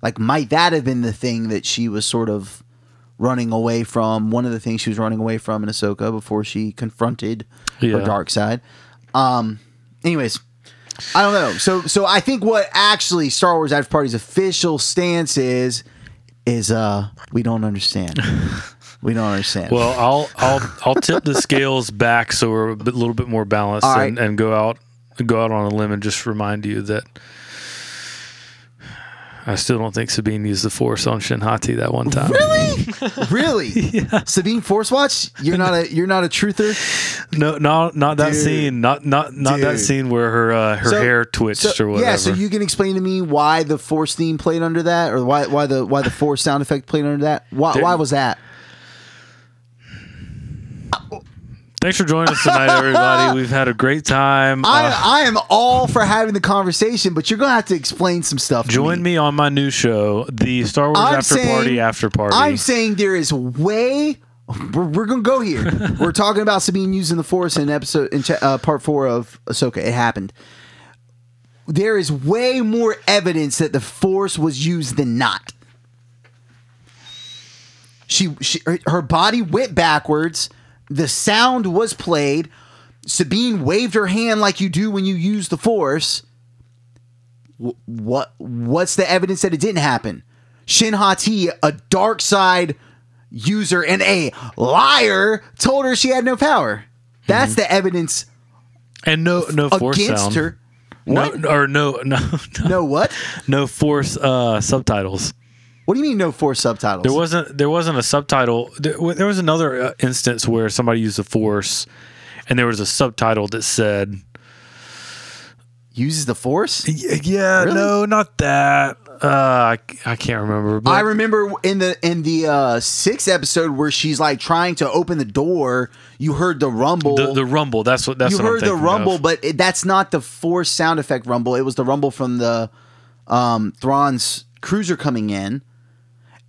Like, might that have been the thing that she was sort of running away from? One of the things she was running away from in Ahsoka before she confronted her dark side. Um. Anyways, I don't know. So, so I think what actually Star Wars After Party's official stance is is uh we don't understand. we don't understand. Well, I'll, I'll, I'll tip the scales back so we're a bit, little bit more balanced, All and, and go out, go out on a limb, and just remind you that. I still don't think Sabine used the force on Shin Hati that one time. really, really, Sabine Force Watch. You're not a you're not a truther. No, no, not that Dude. scene. Not not not that scene where her uh, her So- hair twitched So- or whatever. Yeah, so you can explain to me why the Force theme played under that, or why why the why the Force sound effect played under that. Why There- why was that? Thanks for joining us tonight, everybody. We've had a great time. I Uh, I am all for having the conversation, but you're gonna have to explain some stuff. to join me on my new show, the Star Wars I'm After saying- Party After Party. I'm saying there is way. We're, we're gonna go here. we're talking about Sabine using the Force in episode in uh, part four of Ahsoka. It happened. There is way more evidence that the Force was used than not. She, she her body went backwards. The sound was played. Sabine waved her hand like you do when you use the Force. Wh- What what's the evidence that it didn't happen? Shin Hati, a dark side user and a liar, told her she had no power. That's the evidence and no no force against sound. her. No, What? or no no no, No what? no force uh, subtitles. What do you mean no force subtitles? There wasn't there wasn't a subtitle. There, there was another uh, instance where somebody used the force, and there was a subtitle that said, uses the force. "Y- "Yeah, Really? no, not that." Uh, I, I can't remember. But I remember in the in the uh, sixth episode where she's like trying to open the door. You heard the rumble. the, the rumble. That's what. That's you what heard the rumble, of. but it, that's not the force sound effect rumble. It was the rumble from the um, Thrawn's cruiser coming in.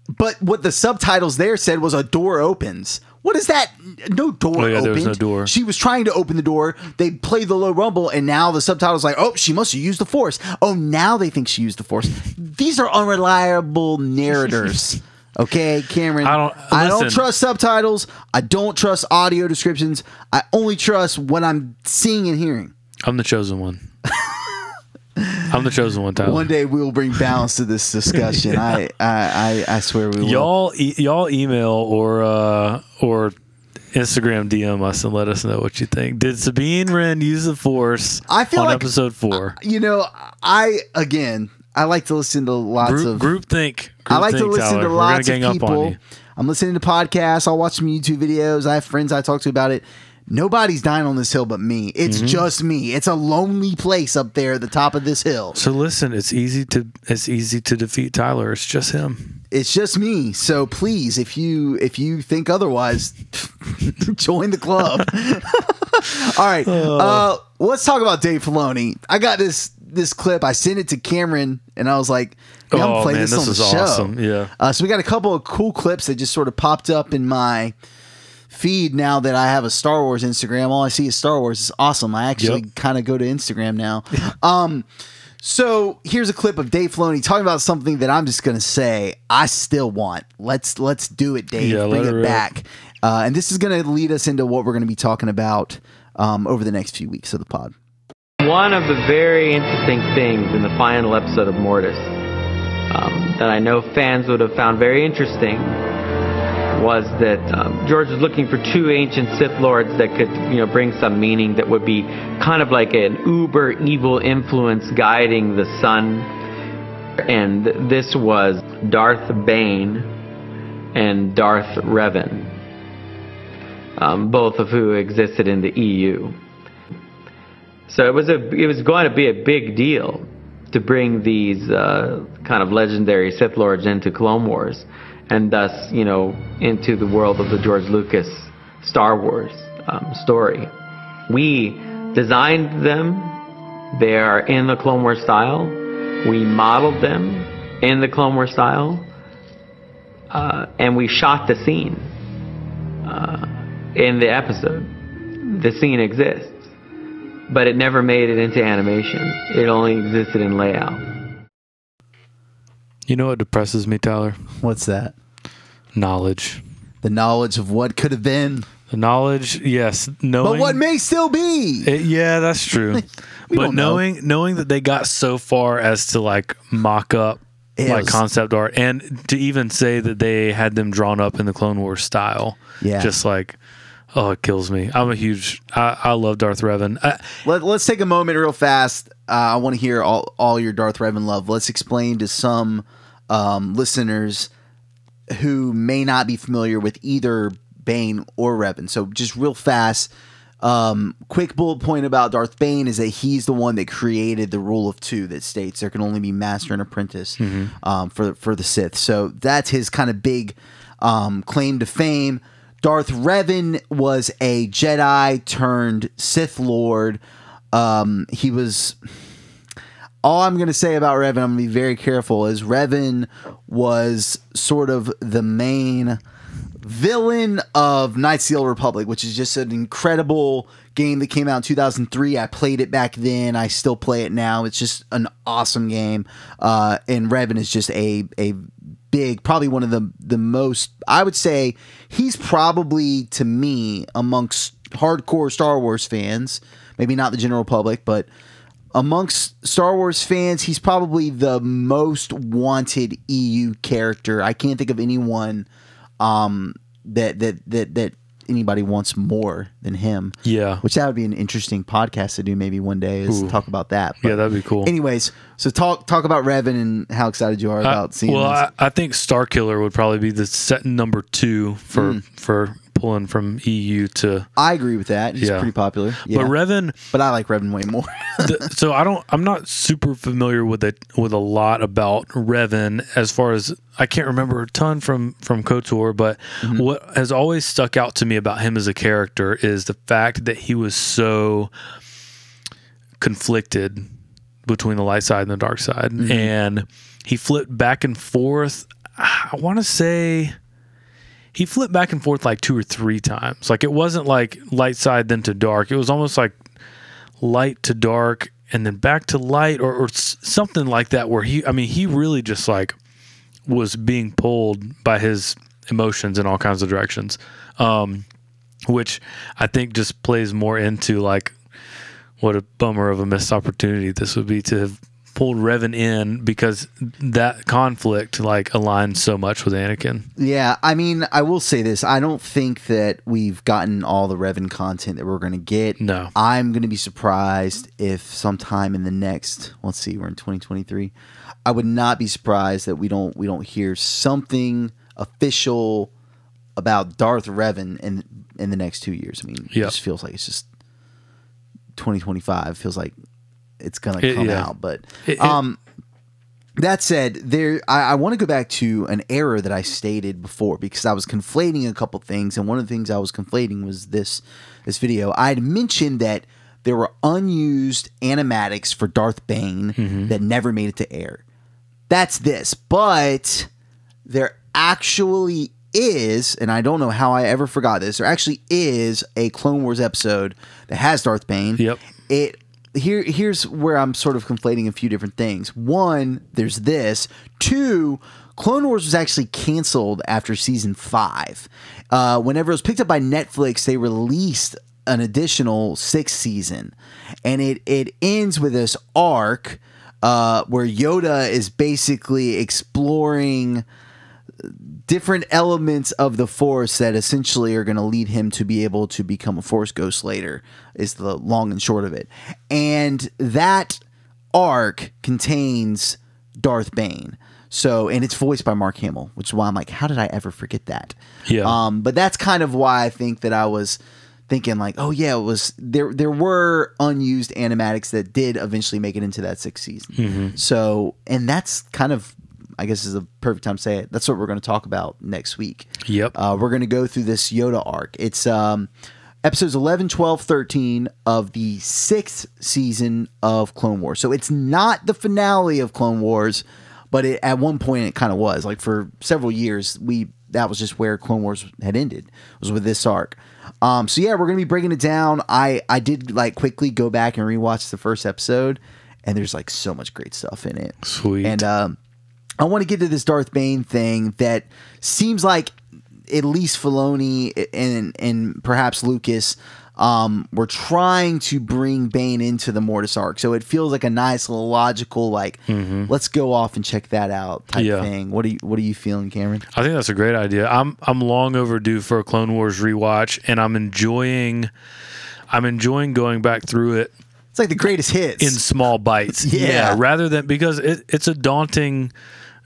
But what the subtitles there said was a door opens. What is that? No door Oh, yeah, there was opened. no door. She was trying to open the door. They played the low rumble, and now the subtitles like, oh, she must have used the force. Oh, now they think she used the force. These are unreliable narrators. Okay, Cameron. I don't- I don't trust subtitles. I don't trust audio descriptions. I only trust what I'm seeing and hearing. I'm the chosen one. I'm the chosen one, Tyler. One day we will bring balance to this discussion. I, I, I, I swear we will. y'all e- y'all email or uh or Instagram DM us and let us know what you think. Did Sabine Wren use the Force I feel on like- episode four? You know, I again, I like to listen to lots Group, of. group think. I like to listen Tyler. to lots of gang up on people. I'm listening to podcasts. I'll watch some YouTube videos. I have friends I talk to about it. Nobody's dying on this hill but me. It's Mm-hmm. just me. It's a lonely place up there at the top of this hill. So listen, it's easy to it's easy to defeat Tyler. It's just him. It's just me. So please, if you if you think otherwise, join the club. All right. Uh, let's talk about Dave Filoni. I got this this clip. I sent it to Cameron, and I was like, "Yeah, I'm Oh, playing man, this, on this the show." awesome. Yeah. Uh, so we got a couple of cool clips that just sort of popped up in my feed now that I have a Star Wars Instagram. All I see is Star Wars. It's awesome. I actually Yep. kind of go to Instagram now. um, so here's a clip of Dave Filoni talking about something that I'm just gonna say I still want. Let's let's do it, Dave. Yeah, Bring it it back. Uh, and this is gonna lead us into what we're gonna be talking about um, over the next few weeks of the pod. One of the very interesting things in the final episode of Mortis um, that I know fans would have found very interesting was that um, George was looking for two ancient Sith lords that could, you know, bring some meaning that would be kind of like an uber evil influence guiding the son. And this was Darth Bane and Darth Revan, um, both of who existed in the EU. So it was a it was going to be a big deal to bring these uh, kind of legendary Sith lords into Clone Wars, and thus you know into the world of the George Lucas Star Wars um, story. We designed them; they are in the Clone Wars style. We modeled them in the Clone Wars style, uh, and we shot the scene uh, in the episode. The scene exists but it never made it into animation. It only existed in layout. You know what depresses me, Tyler? What's that? Knowledge. The knowledge of what could have been, The knowledge, yes. Knowing but what may still be. It- yeah, that's true. But don't know. knowing knowing that they got so far as to like mock up It like was- concept art and to even say that they had them drawn up in the Clone Wars style. Yeah. Just like oh, it kills me. I'm a huge I, I love Darth Revan. I, Let, let's take a moment real fast. Uh, I want to hear all, all your Darth Revan love. Let's explain to some um, listeners who may not be familiar with either Bane or Revan. So, just real fast, um, quick bullet point about Darth Bane is that he's the one that created the rule of two that states there can only be master and apprentice um, for for the Sith. So that's his kind of big um, claim to fame. Darth Revan was a Jedi turned Sith Lord. Um, he was all I'm going to say about Revan, I'm going to be very careful, is Revan was sort of the main villain of Knights of the Republic, which is just an incredible game that came out in 2003. I played it back then. I still play it now. It's just an awesome game. Uh, and Revan is just a a big, probably one of the the most. I would say he's probably to me amongst hardcore Star Wars fans, maybe not the general public, but amongst Star Wars fans, he's probably the most wanted EU character. I can't think of anyone um, that that that that anybody wants more than him. Yeah. which that would be an interesting podcast to do maybe one day is Ooh. talk about that. Yeah, that'd be cool. Anyways, so talk talk about Revan and how excited you are about I, seeing well. I, I think Starkiller would probably be the set number two for Mm. for pulling from EU to. I agree with that. He's Yeah. pretty popular. Yeah. But Revan, but I like Revan way more. th- so I don't. I'm not super familiar with it with a lot about Revan as far as I can't remember a ton from from Kotor. But Mm-hmm. what has always stuck out to me about him as a character is the fact that he was so conflicted between the light side and the dark side, Mm-hmm. and he flipped back and forth. I want to say he flipped back and forth like two or three times. Like it wasn't like light side then to dark. It was almost like light to dark and then back to light or, or something like that. Where he, I mean, he really just like was being pulled by his emotions in all kinds of directions, um, which I think just plays more into like what a bummer of a missed opportunity this would be to have pulled Revan in because that conflict like aligns so much with Anakin. Yeah, I mean, I will say this. I don't think that we've gotten all the Revan content that we're going to get. No. I'm going to be surprised if sometime in the next, let's see, we're in 2023. I would not be surprised that we don't we don't hear something official about Darth Revan in in the next 2 years. I mean, it just feels like it's just 2025 feels like it's going to It- come yeah. out, but it- um that said, there I, I want to go back to an error that I stated before because I was conflating a couple things, and one of the things I was conflating was this this video. I had mentioned that there were unused animatics for Darth Bane Mm-hmm. that never made it to air. That's this, but there actually is, and I don't know how I ever forgot this. There actually is a Clone Wars episode that has Darth Bane. Yep. It here here's where I'm sort of conflating a few different things. One, there's this. Two, Clone Wars was actually canceled after season five. Uh, whenever it was picked up by Netflix, they released an additional sixth season, and it it ends with this arc uh, where Yoda is basically exploring different elements of the force that essentially are going to lead him to be able to become a force ghost later is the long and short of it. And that arc contains darth bane. So and it's voiced by mark hamill which is why i'm like how did i ever forget that? Yeah. um but that's kind of why i think that i was thinking like oh yeah it was there there were unused animatics that did eventually make it into that sixth season. So and that's kind of I guess is a perfect time to say it. That's what we're going to talk about next week. Yep. Uh, we're going to go through this Yoda arc. It's um, episodes 11, 12, 13 of the sixth season of Clone Wars. So it's not the finale of Clone Wars, but it, at one point it kind of was. Like for several years, we that was just where Clone Wars had ended was with this arc. Um, so yeah, we're gonna be breaking it down. I I did like quickly go back and rewatch the first episode, and there's like so much great stuff in it. Sweet. And um, I want to get to this Darth Bane thing that seems like at least Filoni and and perhaps Lucas um, were trying to bring Bane into the Mortis arc. So it feels like a nice little logical like let's go off and check that out type Yeah. thing. What are you what are you feeling, Cameron? I think that's a great idea. I'm I'm long overdue for a Clone Wars rewatch, and I'm enjoying I'm enjoying going back through it It's like the greatest hits. in small bites. Yeah. rather than because it, it's a daunting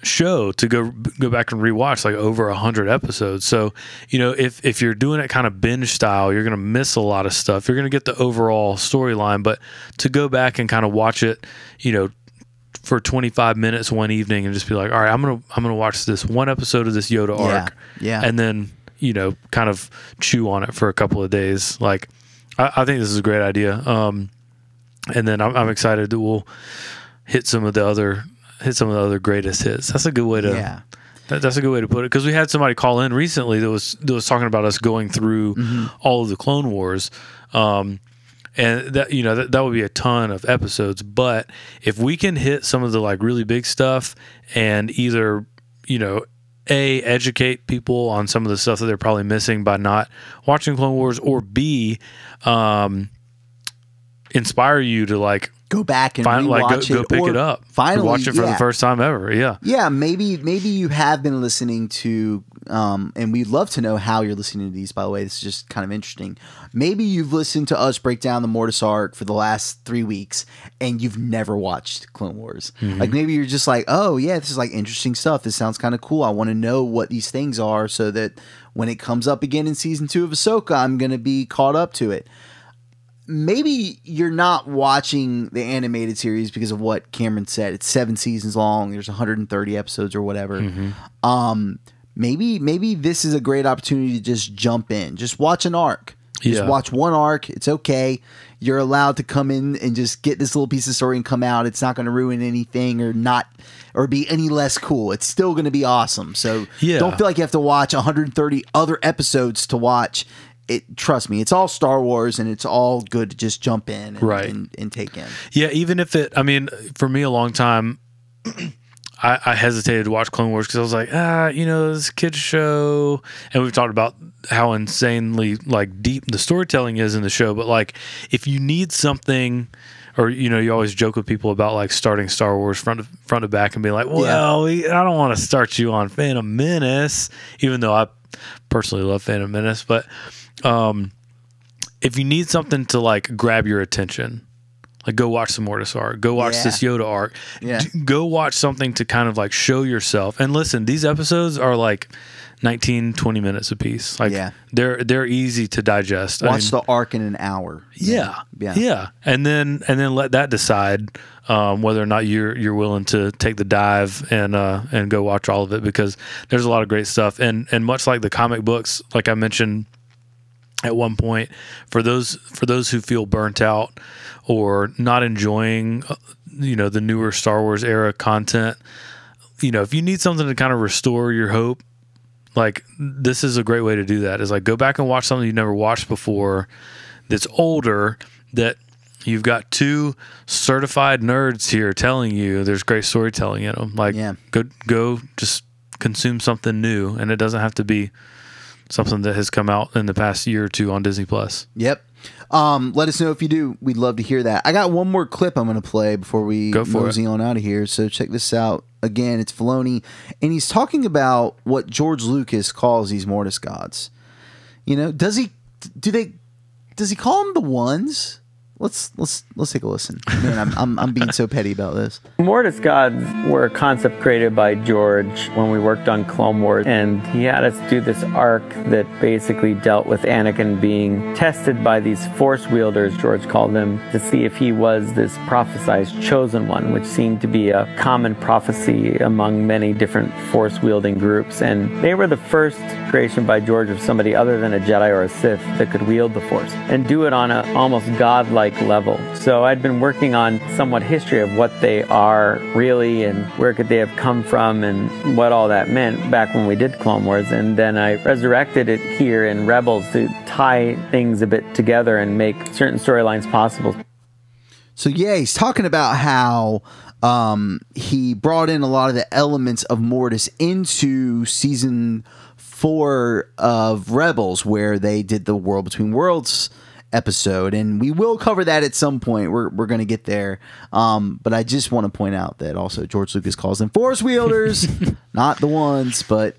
show to go go back and rewatch like over a hundred episodes. So you know if if you're doing it kind of binge style, you're gonna miss a lot of stuff. You're gonna get the overall storyline, but to go back and kind of watch it, you know. For 25 minutes one evening and just be like, all right, I'm gonna I'm gonna watch this one episode of this Yoda Yeah, arc, yeah. and then you know kind of chew on it for a couple of days. Like, I, I think this is a great idea. Um, and then I'm, I'm excited that we'll hit some of the other hit some of the other greatest hits. That's a good way to Yeah. that, that's a good way to put it because we had somebody call in recently that was that was talking about us going through Mm-hmm. all of the Clone Wars. Um, and that you know that, that would be a ton of episodes but if we can hit some of the like really big stuff and either you know a educate people on some of the stuff that they're probably missing by not watching clone wars or b um inspire you to like Go back and find like go, rewatch go it, pick or it up Finally, watch it for yeah. the first time ever yeah Yeah, maybe maybe you have been listening to um, and we'd love to know how you're listening to these. By the way, this is just kind of interesting. Maybe you've listened to us break down the Mortis arc for the last three weeks, and you've never watched Clone Wars. Mhm. Like maybe you're just like, oh yeah, this is like interesting stuff. This sounds kind of cool. I want to know what these things are, so that when it comes up again in season two of Ahsoka, I'm gonna be caught up to it maybe you're not watching the animated series because of what Cameron said. It's seven seasons long. There's 130 episodes or whatever. Mhm. Um, maybe maybe this is a great opportunity to just jump in. Just watch an arc. Just Yeah. watch one arc. It's okay. You're allowed to come in and just get this little piece of story and come out. It's not going to ruin anything or not or be any less cool. It's still going to be awesome. So Yeah. don't feel like you have to watch 130 other episodes to watch. It trust me, it's all Star Wars and it's all good to just jump in and, Right. and, and take in. Yeah, even if it, I mean, for me, a long time, I, I hesitated to watch Clone Wars because I was like, ah, you know, this kids show, and we've talked about how insanely like deep the storytelling is in the show. But like, if you need something, or you know, you always joke with people about like starting Star Wars front to, front to back and being like, well, we, I don't want to start you on Phantom Menace, even though I personally love Phantom Menace, but um, if you need something to like grab your attention, like go watch some Mortis art, go watch Yeah. this Yoda arc, Yeah. D- go watch something to kind of like show yourself. And listen, these episodes are like 19, 20 minutes a piece. Like Yeah. they're they're easy to digest. I Watch mean, the arc in an hour. yeah, Yeah. yeah, and then and then let that decide um, whether or not you're you're willing to take the dive and uh, and go watch all of it because there's a lot of great stuff. And and much like the comic books, like I mentioned at one point, for those for those who feel burnt out or not enjoying, uh, you know, the newer Star Wars era content, you know, if you need something to kind of restore your hope like this is a great way to do that is like go back and watch something you've never watched before that's older that you've got two certified nerds here telling you there's great storytelling in them like Yeah. go go just consume something new and it doesn't have to be something that has come out in the past year or two on Disney Plus Yep. Um, let us know if you do. We'd love to hear that. I got one more clip I'm going to play before we Go for mosey on out of here. So check this out. Again, it's Filoni, and he's talking about what George Lucas calls these Mortis gods. You know, does he? Do they? Does he call them the ones? Let's let's let's take a listen. Man, I'm I'm, I'm being so petty about this. Mortis gods were a concept created by George when we worked on Clone Wars, and he had us do this arc that basically dealt with Anakin being tested by these Force wielders, George called them, to see if he was this prophesized chosen one, which seemed to be a common prophecy among many different Force wielding groups. And they were the first creation by George of somebody other than a Jedi or a Sith that could wield the Force and do it on an almost godlike level. So I'd been working on somewhat history of what they are really and where could they have come from and what all that meant back when we did Clone Wars. And then I resurrected it here in Rebels to tie things a bit together and make certain storylines possible. So yeah, he's talking about how um, he brought in a lot of the elements of Mortis into season four of Rebels, where they did the World Between Worlds episode, and we will cover that at some point. We're we're gonna get there, um, but I just want to point out that also George Lucas calls them Force wielders, not the ones, but.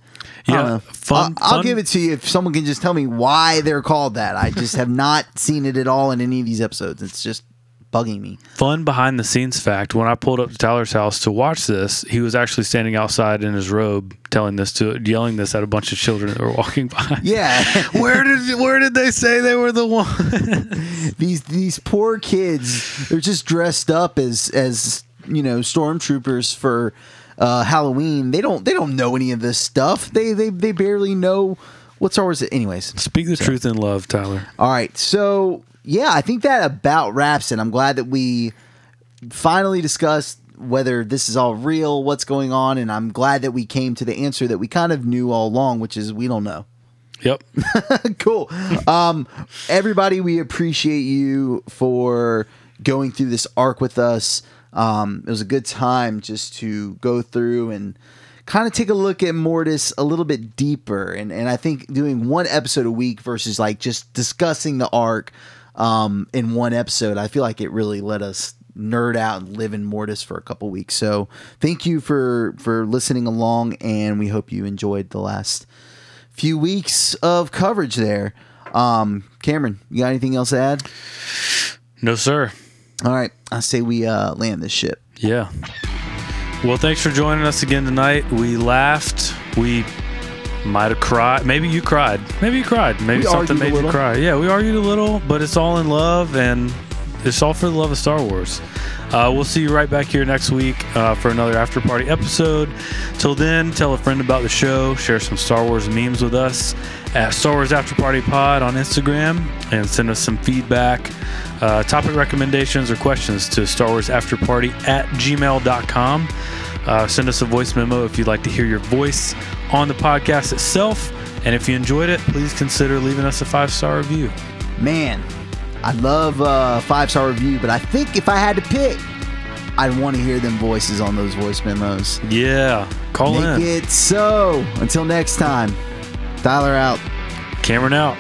Yeah, know. fun- I'll, I'll fun- give it to you if someone can just tell me why they're called that. I just have not seen it at all in any of these episodes. It's just bugging me. fun behind the scenes fact when I pulled up to Tyler's house to watch this, he was actually standing outside in his robe telling this to yelling this at a bunch of children that were walking by. Yeah. where did where did they say they were the one? these these poor kids they're just dressed up as as you know stormtroopers for uh halloween they don't they don't know any of this stuff they they, they barely know what star wars is. anyways Speak the truth in love, Tyler. all right so yeah i think that about wraps it i'm glad that we finally discussed whether this is all real what's going on and i'm glad that we came to the answer that we kind of knew all along which is we don't know Yep. cool. Um, everybody, we appreciate you for going through this arc with us. Um, it was a good time just to go through and kind of take a look at Mortis a little bit deeper. And, and I think doing one episode a week versus like just discussing the arc um, in one episode, I feel like it really let us nerd out and live in Mortis for a couple weeks. So thank you for for listening along, and we hope you enjoyed the last few weeks of coverage there. Um, Cameron, you got anything else to add? No, sir. All right, I say we uh, land this ship. Yeah. Well, thanks for joining us again tonight. We laughed. We might have cried. Maybe you cried. Maybe you cried. Maybe We something made you cry. Yeah, we argued a little, but it's all in love and it's all for the love of Star Wars. Uh, we'll see you right back here next week uh, for another after party episode. Till then, tell a friend about the show, share some Star Wars memes with us at Star Wars After Party Pod on Instagram, and send us some feedback, uh, topic recommendations, or questions to Star Wars After Party at gmail.com. Uh, send us a voice memo if you'd like to hear your voice on the podcast itself. And if you enjoyed it, please consider leaving us a five star review. Man, I love uh, five star review, but I think if I had to pick, I'd want to hear them voices on those voice memos. Yeah, call Make in. it so. Until next time, Tyler out. Cameron out.